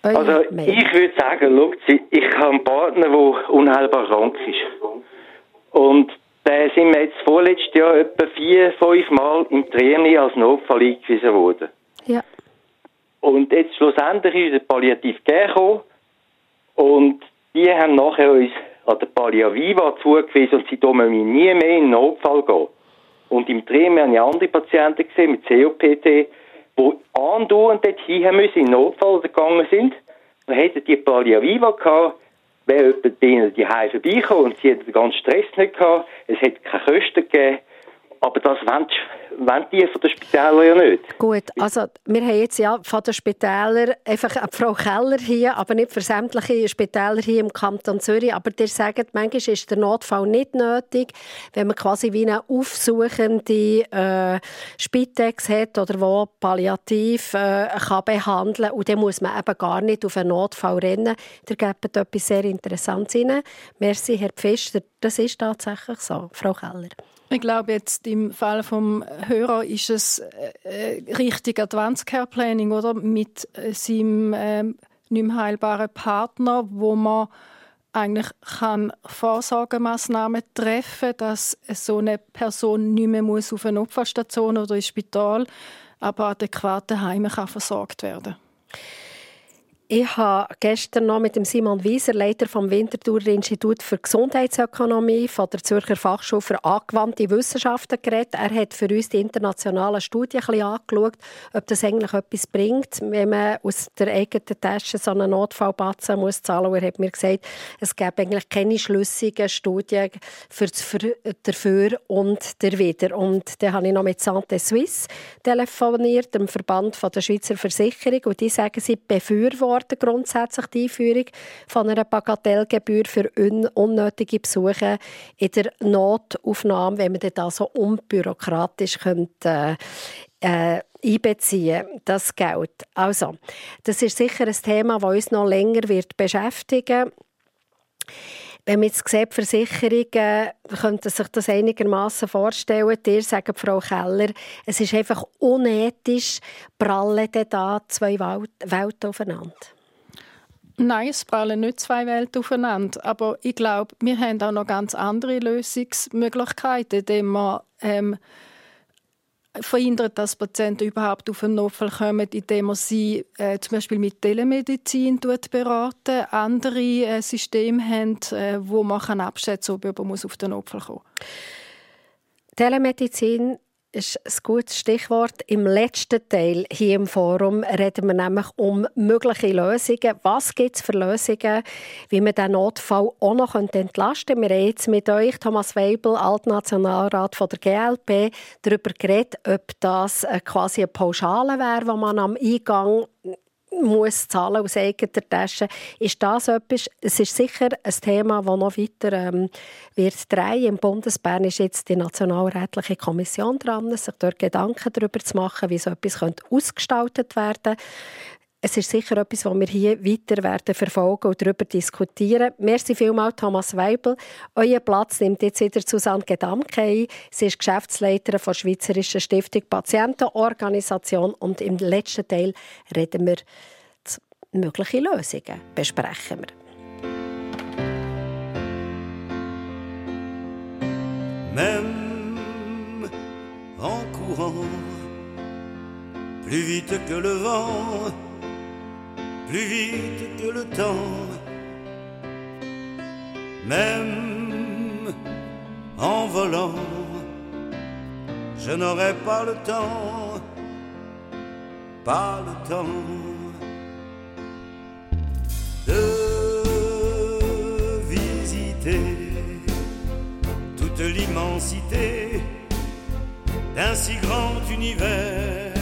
Also, ich würde sagen, schaut Sie, ich habe einen Partner, der unheilbar krank ist. Und da sind wir jetzt vorletztes Jahr etwa vier, fünf Mal im Training als Notfall eingewiesen worden. Ja. Und jetzt schlussendlich ist der Palliativ gekommen und die haben nachher uns an der Palliaviva zugewiesen und sie dürfen nie mehr in den Notfall gehen. Und im Training haben ja andere Patienten gesehen mit COPD, die andauernd dort hin müssen, in Notfall gegangen sind. Dann hätten die Palliaviva gehabt, wäre jemand bei ihnen die Hause vorbeikommen und sie hätten den ganzen Stress nicht gehabt, es hätte keine Kosten gegeben. Aber das wollen, die von den Spitälern ja nicht. Gut, also wir haben jetzt ja von den Spitälern einfach Frau Keller hier, aber nicht für sämtliche Spitäler hier im Kanton Zürich. Aber ihr sagt, manchmal ist der Notfall nicht nötig, wenn man quasi wie eine aufsuchende äh, Spitex hat oder wo palliativ äh, kann behandeln und dann muss man eben gar nicht auf einen Notfall rennen. Ihr gebt etwas sehr Interessantes rein. Merci, Herr Pfister. Das ist tatsächlich so, Frau Keller. Ich glaube, jetzt im Fall vom Hörer ist es äh, richtig Advanced Care Planning, oder? Mit äh, seinem äh, nicht mehr heilbaren Partner, wo man eigentlich kann Vorsorgemaßnahmen treffen, dass so eine Person nicht mehr muss auf eine Opferstation oder ins Spital, aber adäquat daheim kann versorgt werden. Ich habe gestern noch mit Simon Wieser, Leiter vom Winterthur Institut für Gesundheitsökonomie von der Zürcher Fachschule für angewandte Wissenschaften geredet. Er hat für uns die internationalen Studien angeschaut, ob das eigentlich etwas bringt, wenn man aus der eigenen Tasche so einen Notfallbatzen muss zahlen. Er hat mir gesagt, es gäbe eigentlich keine schlüssigen Studien für dafür und der wieder. Und dann habe ich noch mit Santé Suisse telefoniert, dem Verband der Schweizer Versicherung, und die sagen, sie befürworten worden, grundsätzlich die Einführung von einer Bagatellgebühr für un unnötige Besuche in der Notaufnahme, wenn man das so unbürokratisch könnte, äh, einbeziehen, das Geld. Also, das ist sicher ein Thema, das uns noch länger wird beschäftigen wird. Wenn man jetzt sieht, Versicherungen, könnte sich das einigermaßen vorstellen. Dir sagt Frau Keller, es ist einfach unethisch, prallen da zwei Welten aufeinander. Nein, es prallen nicht zwei Welten aufeinander. Aber ich glaube, wir haben auch noch ganz andere Lösungsmöglichkeiten, indem wir ähm, verhindert, dass Patienten überhaupt auf einen Notfall kommen, indem man sie äh, zum Beispiel mit Telemedizin beraten andere äh, Systeme haben, äh, wo man abschätzen kann, ob jemand auf den Notfall kommen muss. Telemedizin ist ein gutes Stichwort. Im letzten Teil hier im Forum reden wir nämlich um mögliche Lösungen. Was gibt es für Lösungen, wie man diesen Notfall auch noch entlasten könnte? Wir haben jetzt mit euch, Thomas Weibel, Altnationalrat von der GLP, darüber geredet, ob das quasi eine Pauschale wäre, die man am Eingang muss zahlen aus eigener Tasche. Ist das etwas? Es ist sicher ein Thema, das noch weiter ähm, wird drehen. Im Bundesbern ist jetzt die Nationalrätliche Kommission dran, sich dort Gedanken darüber zu machen, wie so etwas könnte ausgestaltet werden es ist sicher etwas, was wir hier weiter werden verfolgen und darüber diskutieren. Merci vielmals, Thomas Weibel. Euer Platz nimmt jetzt wieder Susanne Gedamke ein. Sie ist Geschäftsleiterin der Schweizerischen Stiftung Patientenorganisation und im letzten Teil reden wir mögliche Lösungen besprechen wir. Même en courant plus vite que le vent plus vite que le temps, même en volant, je n'aurai pas le temps, pas le temps de visiter toute l'immensité d'un si grand univers,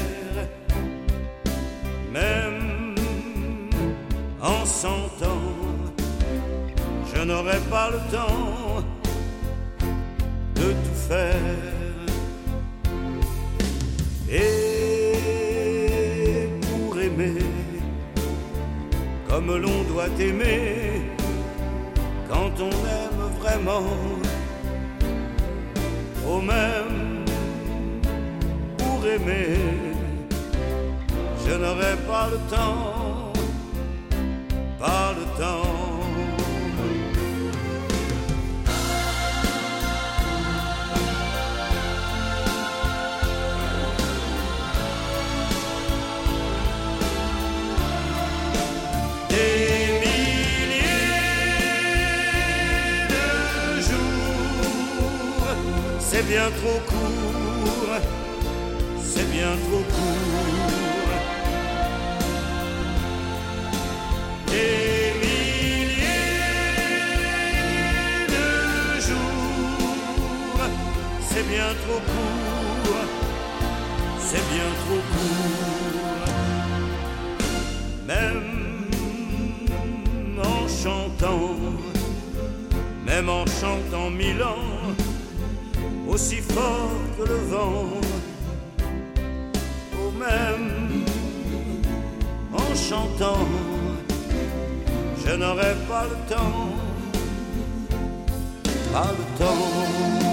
en cent ans, je n'aurai pas le temps de tout faire. Et pour aimer, comme l'on doit aimer, quand on aime vraiment, au même pour aimer, je n'aurai pas le temps, par le temps. c'est bien trop court. Aussi fort que le vent, ou même en chantant, je n'aurai pas le temps, pas le temps.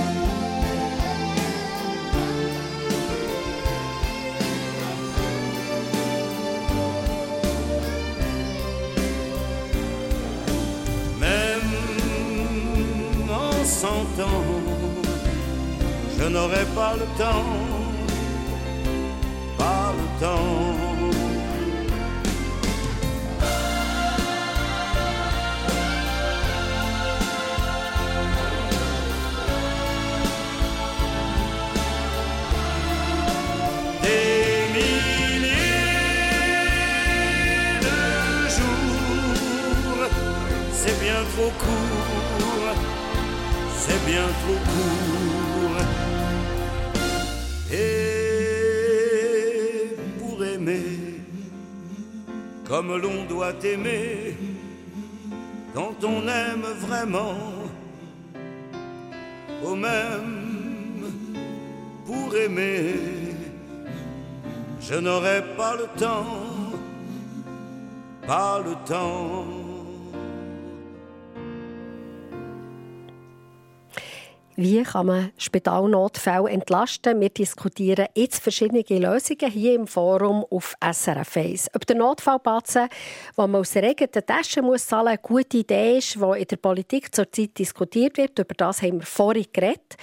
N'aurai pas le temps, pas le temps. C'est bien trop court, c'est bien trop court. Comme l'on doit aimer, quand on aime vraiment, au même pour aimer, je n'aurai pas le temps, pas le temps. Wie kann man Spitalnotfälle entlasten? Wir diskutieren jetzt verschiedene Lösungen hier im Forum auf SRF 1. Ob der Notfallpatze, den man aus der eigenen Tasche muss zahlen muss, eine gute Idee ist, die in der Politik zurzeit diskutiert wird. Über das haben wir vorhin geredet.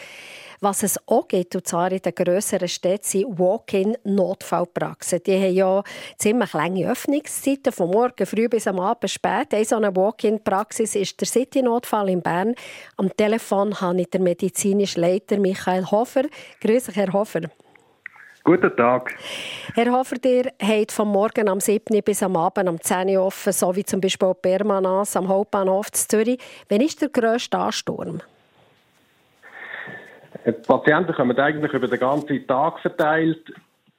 Was es auch gibt, und zwar in den grösseren Städten, sind Walk-in-Notfallpraxen. Die haben ja ziemlich lange Öffnungszeiten, von morgen früh bis am Abend spät. Eine so eine Walk-in-Praxis ist der City-Notfall in Bern. Am Telefon habe ich den medizinischen Leiter Michael Hofer. Grüße, Herr Hofer. Guten Tag. Herr Hofer, ihr habt vom Morgen am 7. bis am Abend am 10. Uhr offen, so wie zum Beispiel Permanence am Hauptbahnhof in Zürich. Wann ist der grösste Ansturm? Die Patienten kommen eigentlich über den ganzen Tag verteilt.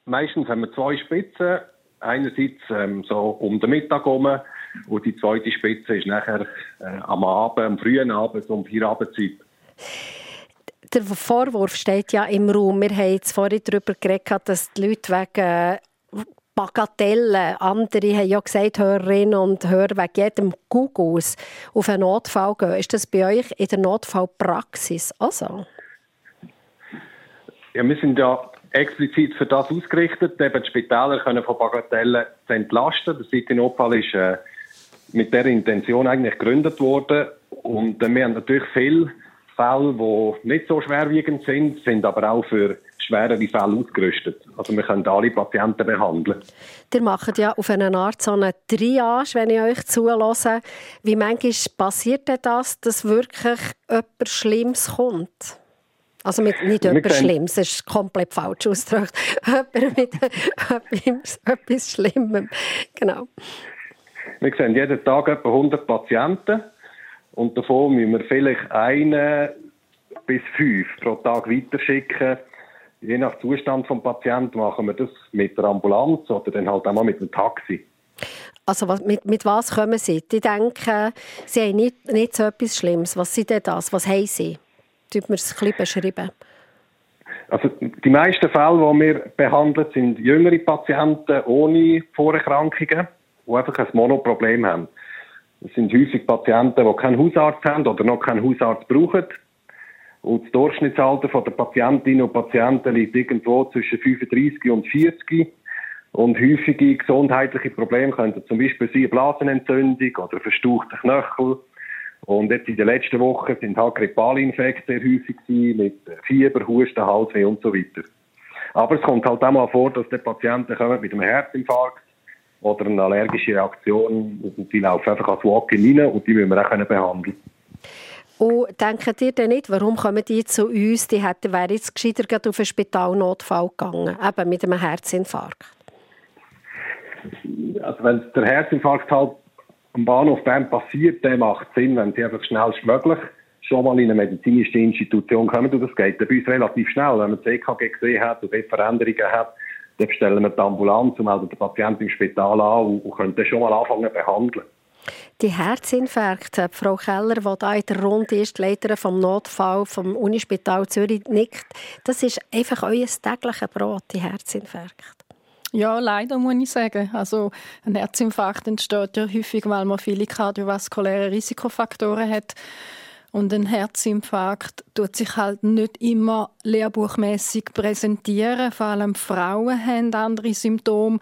Meistens haben wir zwei Spitzen. Einerseits ähm, so um den Mittag herum und die zweite Spitze ist nachher äh, am Abend, am frühen Abend, um vier Abendzeit. Der Vorwurf steht ja im Raum. Wir haben jetzt vorhin darüber geredet, dass die Leute wegen Bagatellen, andere haben ja gesagt, Hörerinnen und Hörer, wegen jedem Gugus auf einen Notfall gehen. Ist das bei euch in der Notfallpraxis auch so? Ja, wir sind ja explizit für das ausgerichtet, eben die Spitäler können von Bagatellen zu entlasten. Der City-Notfall ist äh, mit der Intention eigentlich gegründet worden. Und äh, wir haben natürlich viele Fälle, die nicht so schwerwiegend sind, sind aber auch für schwerere Fälle ausgerüstet. Also wir können alle Patienten behandeln. Ihr macht ja auf eine Art so eine Triage, wenn ich euch zulasse. Wie manchmal passiert denn das, dass wirklich etwas Schlimmes kommt? Also mit, nicht etwas Schlimmes, das ist komplett falsch ausgedrückt. <laughs> Jemand mit etwas, etwas Schlimmem. Genau. Wir sehen jeden Tag etwa 100 Patienten und davon müssen wir vielleicht einen bis fünf pro Tag weiterschicken. Je nach Zustand des Patienten machen wir das mit der Ambulanz oder dann halt auch mal mit dem Taxi. Also was, mit, mit was kommen Sie? Die denken, Sie haben nicht, nicht so etwas Schlimmes. Was sind denn das? Was haben Sie? Tut mir es ein bisschen beschreiben. Also die meisten Fälle, die wir behandeln, sind jüngere Patienten ohne Vorerkrankungen, die einfach ein Monoproblem haben. Es sind häufig Patienten, die keinen Hausarzt haben oder noch keinen Hausarzt brauchen. Und das Durchschnittsalter der Patientinnen und Patienten liegt irgendwo zwischen 35 und 40. Und häufige gesundheitliche Probleme könnten zum Beispiel sein Blasenentzündung oder verstauchte Knöchel. Und jetzt in den letzten Wochen sind halt Grippalinfekte sehr häufig gewesen, mit Fieber, Husten, Halsweh und so weiter. Aber es kommt halt auch mal vor, dass die Patienten kommen mit einem Herzinfarkt oder eine allergische Reaktion und die laufen einfach als Walk-in rein und die müssen wir auch behandeln und denkt ihr denn nicht, warum kommen die zu uns? Die hätten, wäre jetzt gescheiter auf einen Spitalnotfall gegangen, eben mit einem Herzinfarkt. Also wenn der Herzinfarkt halt am Bahnhof Bern passiert, dann macht Sinn, wenn sie einfach schnellstmöglich schon mal in eine medizinische Institution kommen. Und das geht bei uns relativ schnell. Wenn man das EKG gesehen hat und dort Veränderungen hat, dann bestellen wir die Ambulanz und melden den Patienten im Spital an und, und können dann schon mal anfangen zu behandeln. Die Herzinfarkte, Frau Keller, die hier in der Runde ist, die Leiterin vom Notfall vom Unispital Zürich, nickt. Das ist einfach euer tägliches Brot, die Herzinfarkte. Ja, leider muss ich sagen. Also ein Herzinfarkt entsteht ja häufig, weil man viele kardiovaskuläre Risikofaktoren hat. Und ein Herzinfarkt tut sich halt nicht immer lehrbuchmäßig präsentieren. Vor allem Frauen haben andere Symptome.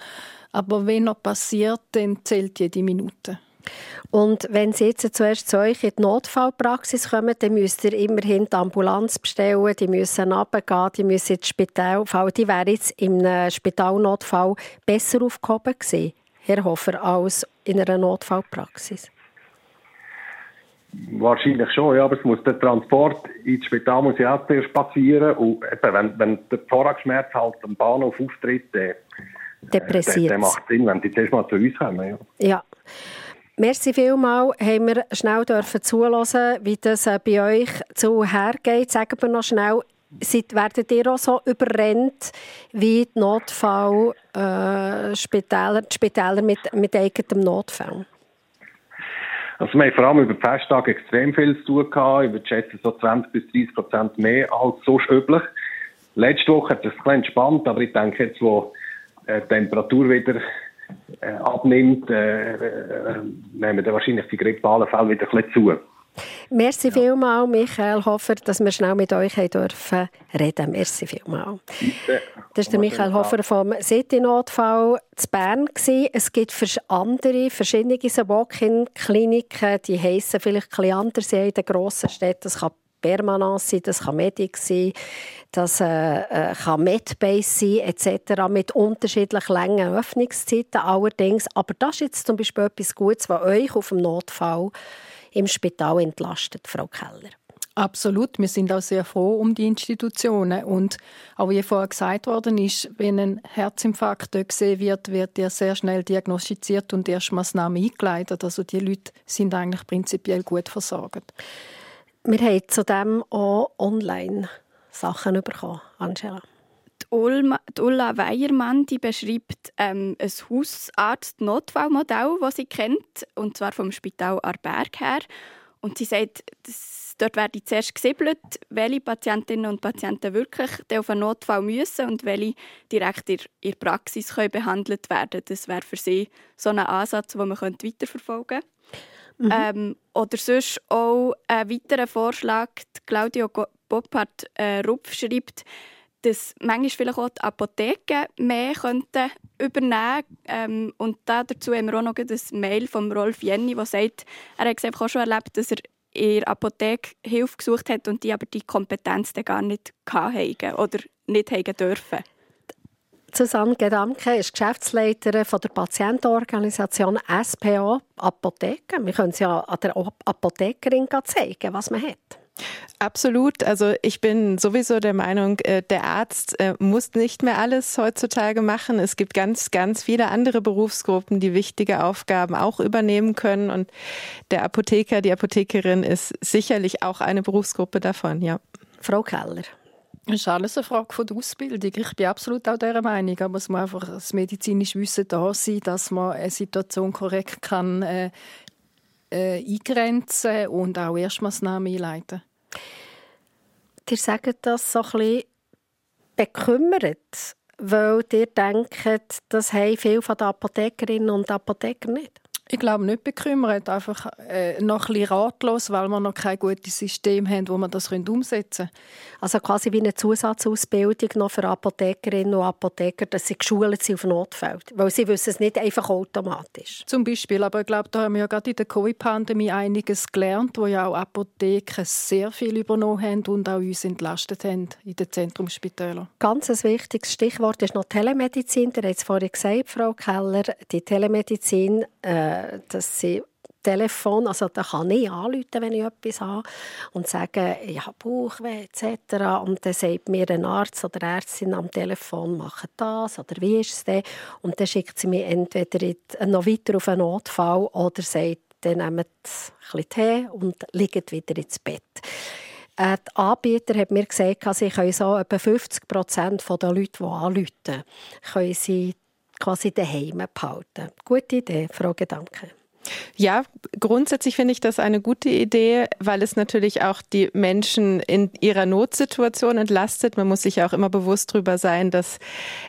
Aber wenn er passiert, dann zählt jede Minute. Und wenn Sie jetzt zuerst zu euch in die Notfallpraxis kommen, dann müsst ihr immerhin die Ambulanz bestellen, die müssen runtergehen, die müssen ins Spital fallen. Die wären jetzt im Spitalnotfall besser aufgehoben gewesen, Herr Hofer, als in einer Notfallpraxis. Wahrscheinlich schon, ja, aber es muss der Transport ins Spital muss ja auch zuerst passieren und eben, wenn, wenn der Thoraxschmerz halt am Bahnhof auftritt, dann, dann macht es Sinn, wenn die zuerst mal zu uns kommen. Ja. ja. Merci vielmals, haben wir schnell dürfen zuhören, wie das äh, bei euch zu hergeht. Sagen wir noch schnell, seid, werdet ihr auch so überrennt wie die Notfallspitäler, äh, die Spitäler mit, mit eigenem Notfall? Also wir haben vor allem über die Festtage extrem viel zu tun gehabt. Ich würde schätzen, so 20 bis 30 Prozent mehr als sonst üblich. Letzte Woche hat es ein bisschen entspannt, aber ich denke jetzt, wo äh, die Temperatur wieder abnimmt, äh, äh, nehmen dann wahrscheinlich die grippalen Fälle wieder ein bisschen zu. Merci ja. vielmals, Michael Hofer, dass wir schnell mit euch dürfen reden. Merci vielmals. Das war der Michael Hofer vom City-Notfall zu Bern. Es gibt andere, verschiedene Walk-in-Kliniken, die heissen vielleicht ein bisschen anders in den grossen Städten. Das kann Permanence sein, das kann Medic sein, das äh, äh, kann Medbase sein, etc. mit unterschiedlich langen Öffnungszeiten allerdings. Aber das ist jetzt zum Beispiel etwas Gutes, was euch auf dem Notfall im Spital entlastet, Frau Keller. Absolut. Wir sind auch sehr froh um die Institutionen. Und auch wie vorher gesagt worden ist, wenn ein Herzinfarkt gesehen wird, wird er sehr schnell diagnostiziert und erst Maßnahmen eingeleitet. Also die Leute sind eigentlich prinzipiell gut versorgt. Wir haben zudem auch Online-Sachen bekommen, Angela. Die, Ulma, die Ulla Weiermann die beschreibt ähm, ein Hausarzt-Notfallmodell, das sie kennt, und zwar vom Spital Arberg her. Und sie sagt, dass dort werde zuerst gesiebelt, welche Patientinnen und Patienten wirklich auf einen Notfall müssen und welche direkt in ihrer Praxis können behandelt werden Das wäre für sie so ein Ansatz, den man weiterverfolgen könnte. Mhm. Ähm, oder sonst auch ein weiterer Vorschlag, Claudio Boppard-Rupf äh, schreibt, dass manchmal vielleicht auch die Apotheken mehr könnten übernehmen ähm, Und dazu haben wir auch noch ein Mail von Rolf Jenny, der sagt, er hat es auch schon erlebt, dass er in der Apotheke Hilfe gesucht hat und die aber die Kompetenz gar nicht hatten oder nicht haben dürfen. Susanne Gedamke ist Geschäftsleiterin von der Patientenorganisation SPA Apotheken. Wir können es ja an der Apothekerin zeigen, was man hat. Absolut. Also ich bin sowieso der Meinung, äh, der Arzt äh, muss nicht mehr alles heutzutage machen. Es gibt ganz, ganz viele andere Berufsgruppen, die wichtige Aufgaben auch übernehmen können. Und der Apotheker, die Apothekerin ist sicherlich auch eine Berufsgruppe davon, ja. Frau Keller. Es ist alles eine Frage von der Ausbildung. Ich bin absolut auch dieser Meinung. Aber es muss einfach das medizinische Wissen da sein, dass man eine Situation korrekt kann, äh, äh, eingrenzen und auch Erstmaßnahmen einleiten Ihr sagt das so ein bekümmert, weil ihr denkt, das haben viele von den Apothekerinnen und Apotheker nicht? Ich glaube nicht bekümmert, einfach äh, noch ein bisschen ratlos, weil wir noch kein gutes System haben, wo man das umsetzen können. Also quasi wie eine Zusatzausbildung noch für Apothekerinnen und Apotheker, dass sie geschult sind auf Notfälle, weil sie wissen es nicht einfach automatisch. Zum Beispiel, aber ich glaube, da haben wir ja gerade in der Covid-Pandemie einiges gelernt, wo ja auch Apotheken sehr viel übernommen haben und auch uns entlastet haben in den Zentrumsspitälern. Ganz ein wichtiges Stichwort ist noch Telemedizin. Ihr habt es vorhin gesagt, Frau Keller, die Telemedizin äh, dass sie Telefon, also da kann ich anrufen, wenn ich etwas habe und sagen, ich habe Bauchweh etc. Und dann sagt mir ein Arzt oder Ärztin am Telefon, mache das oder wie ist es denn? Und dann schickt sie mich entweder noch weiter auf einen Notfall oder sagt, dann nehmt ein bisschen Tee und liegt wieder ins Bett. Äh, die Anbieter haben mir gesagt, sie können so etwa 50 Prozent der Leute, die anrufen, können sie quasi daheim behalten. Gute Idee, Frau Gedanke. Ja, grundsätzlich finde ich das eine gute Idee, weil es natürlich auch die Menschen in ihrer Notsituation entlastet. Man muss sich auch immer bewusst darüber sein, dass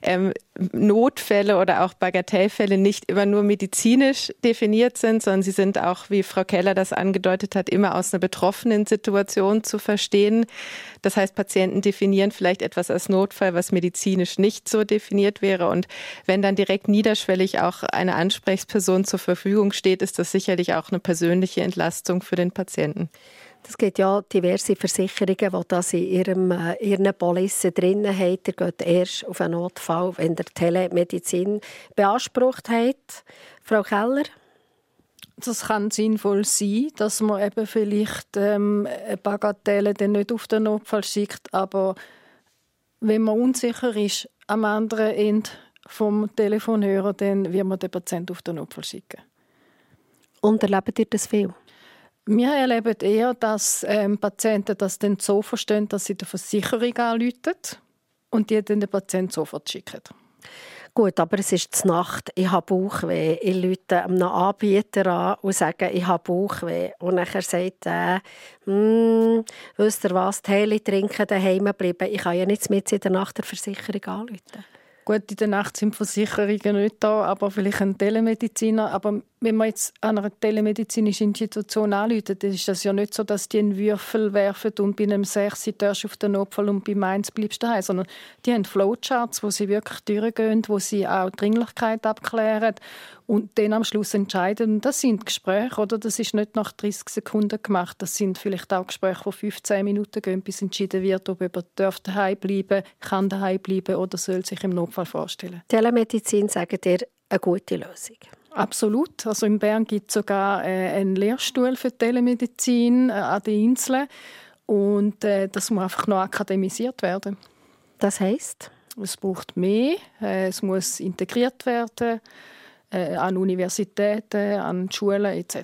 ähm, Notfälle oder auch Bagatellfälle nicht immer nur medizinisch definiert sind, sondern sie sind auch, wie Frau Keller das angedeutet hat, immer aus einer betroffenen Situation zu verstehen. Das heißt, Patienten definieren vielleicht etwas als Notfall, was medizinisch nicht so definiert wäre. Und wenn dann direkt niederschwellig auch eine Ansprechperson zur Verfügung steht, ist das sicherlich auch eine persönliche Entlastung für den Patienten. Es gibt ja diverse Versicherungen, die das in ihrem, äh, ihren Polissen drin haben. Ihr geht erst auf einen Notfall, wenn der Telemedizin beansprucht hat. Frau Keller? Das kann sinnvoll sein, dass man eben vielleicht ähm, Bagatelle dann nicht auf den Notfall schickt, aber wenn man unsicher ist am anderen Ende vom Telefonhörer, dann wird man den Patienten auf den Notfall schicken. Und erlebt ihr das viel? Wir erleben eher, dass ähm, Patienten das dann so verstehen, dass sie der Versicherung anrufen und die dann den Patienten sofort schicken. Gut, aber es ist zur Nacht, ich habe Bauchweh. Ich rufe einem Anbieter an und sage, ich habe Bauchweh. Und dann sagt er, hm, wisst ihr was, Tee trinken, daheim bleiben. Ich kann ja nicht mit in der Nacht der Versicherung anrufen. Gut, in der Nacht sind Versicherungen nicht da, aber vielleicht ein Telemediziner. Aber wenn man jetzt an einer telemedizinischen Institution anruft, dann ist das ja nicht so, dass die einen Würfel werfen und bei einem 6 darfst auf den Notfall und bei Mainz bleibst du daheim, sondern die haben Flowcharts, wo sie wirklich durchgehen, wo sie auch Dringlichkeit abklären und dann am Schluss entscheiden. Und das sind Gespräche, oder? Das ist nicht nach 30 Sekunden gemacht. Das sind vielleicht auch Gespräche, die 15 Minuten gehen, bis entschieden wird, ob jemand daheim bleiben kann daheim bleiben oder soll sich im Notfall vorstellen. Telemedizin, sagen dir, eine gute Lösung. Absolut. Also in Bern gibt es sogar äh, einen Lehrstuhl für Telemedizin äh, an der Insel. Und äh, das muss einfach noch akademisiert werden. Das heißt? Es braucht mehr. Es muss integriert werden an Universitäten, an Schulen etc.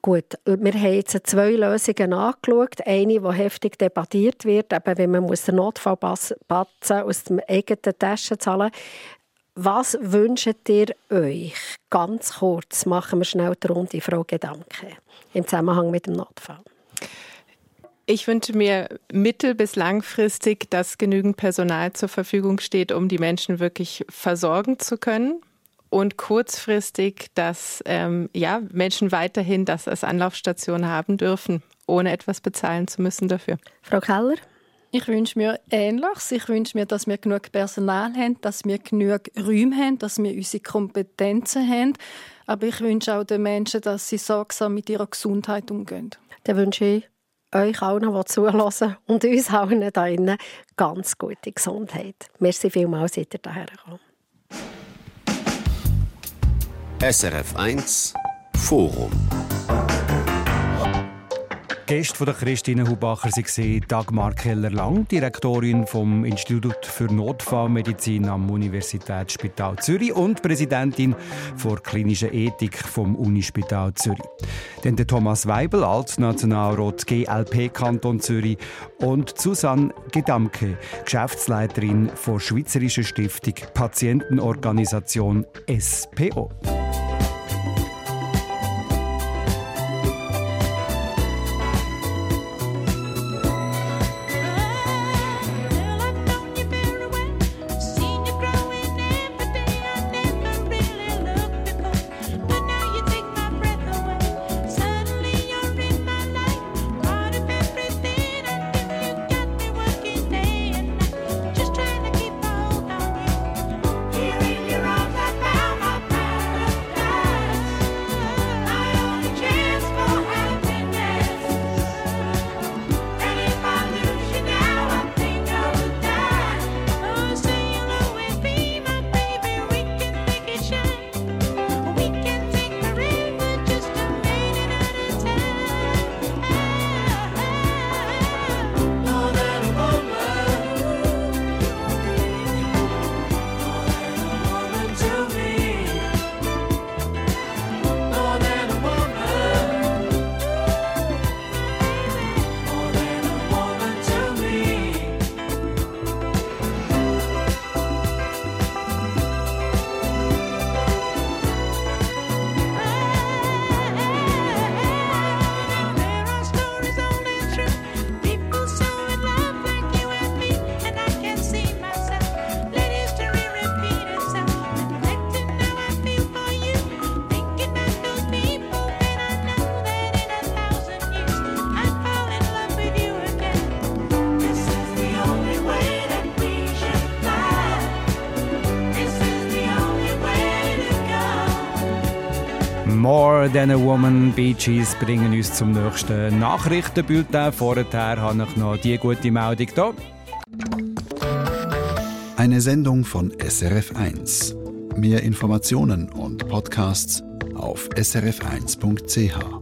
Gut, wir haben jetzt zwei Lösungen angeschaut. Eine, die heftig debattiert wird, eben wenn man den Notfallpatzen aus der eigenen Tasche zahlen muss. Was wünscht ihr euch? Ganz kurz machen wir schnell die Runde, Frau Gedanke, im Zusammenhang mit dem Notfall. Ich wünsche mir mittel- bis langfristig, dass genügend Personal zur Verfügung steht, um die Menschen wirklich versorgen zu können. Und kurzfristig, dass ähm, ja, Menschen weiterhin das als Anlaufstation haben dürfen, ohne etwas bezahlen zu müssen dafür. Frau Keller? Ich wünsche mir Ähnliches. Ich wünsche mir, dass wir genug Personal haben, dass wir genug Räume haben, dass wir unsere Kompetenzen haben. Aber ich wünsche auch den Menschen, dass sie sorgsam mit ihrer Gesundheit umgehen. Dann wünsche ich euch allen, die zuhören und uns allen hier drinnen ganz gute Gesundheit. Merci vielmals, seid ihr hierher gekommen. SRF 1 Forum Gäste von der Christine Hubacher waren Dagmar Keller-Lang, Direktorin vom Institut für Notfallmedizin am Universitätsspital Zürich und Präsidentin der klinischen Ethik vom Unispital Zürich. Dann der Thomas Weibel als Nationalrat GLP Kanton Zürich und Susanne Gedamke, Geschäftsleiterin der Schweizerischen Stiftung Patientenorganisation SPO. A Woman, Bee Gees bringen uns zum nächsten Nachrichtenbulletin. Vorher habe ich noch die gute Meldung hier. Eine Sendung von SRF1. Mehr Informationen und Podcasts auf srf1.ch.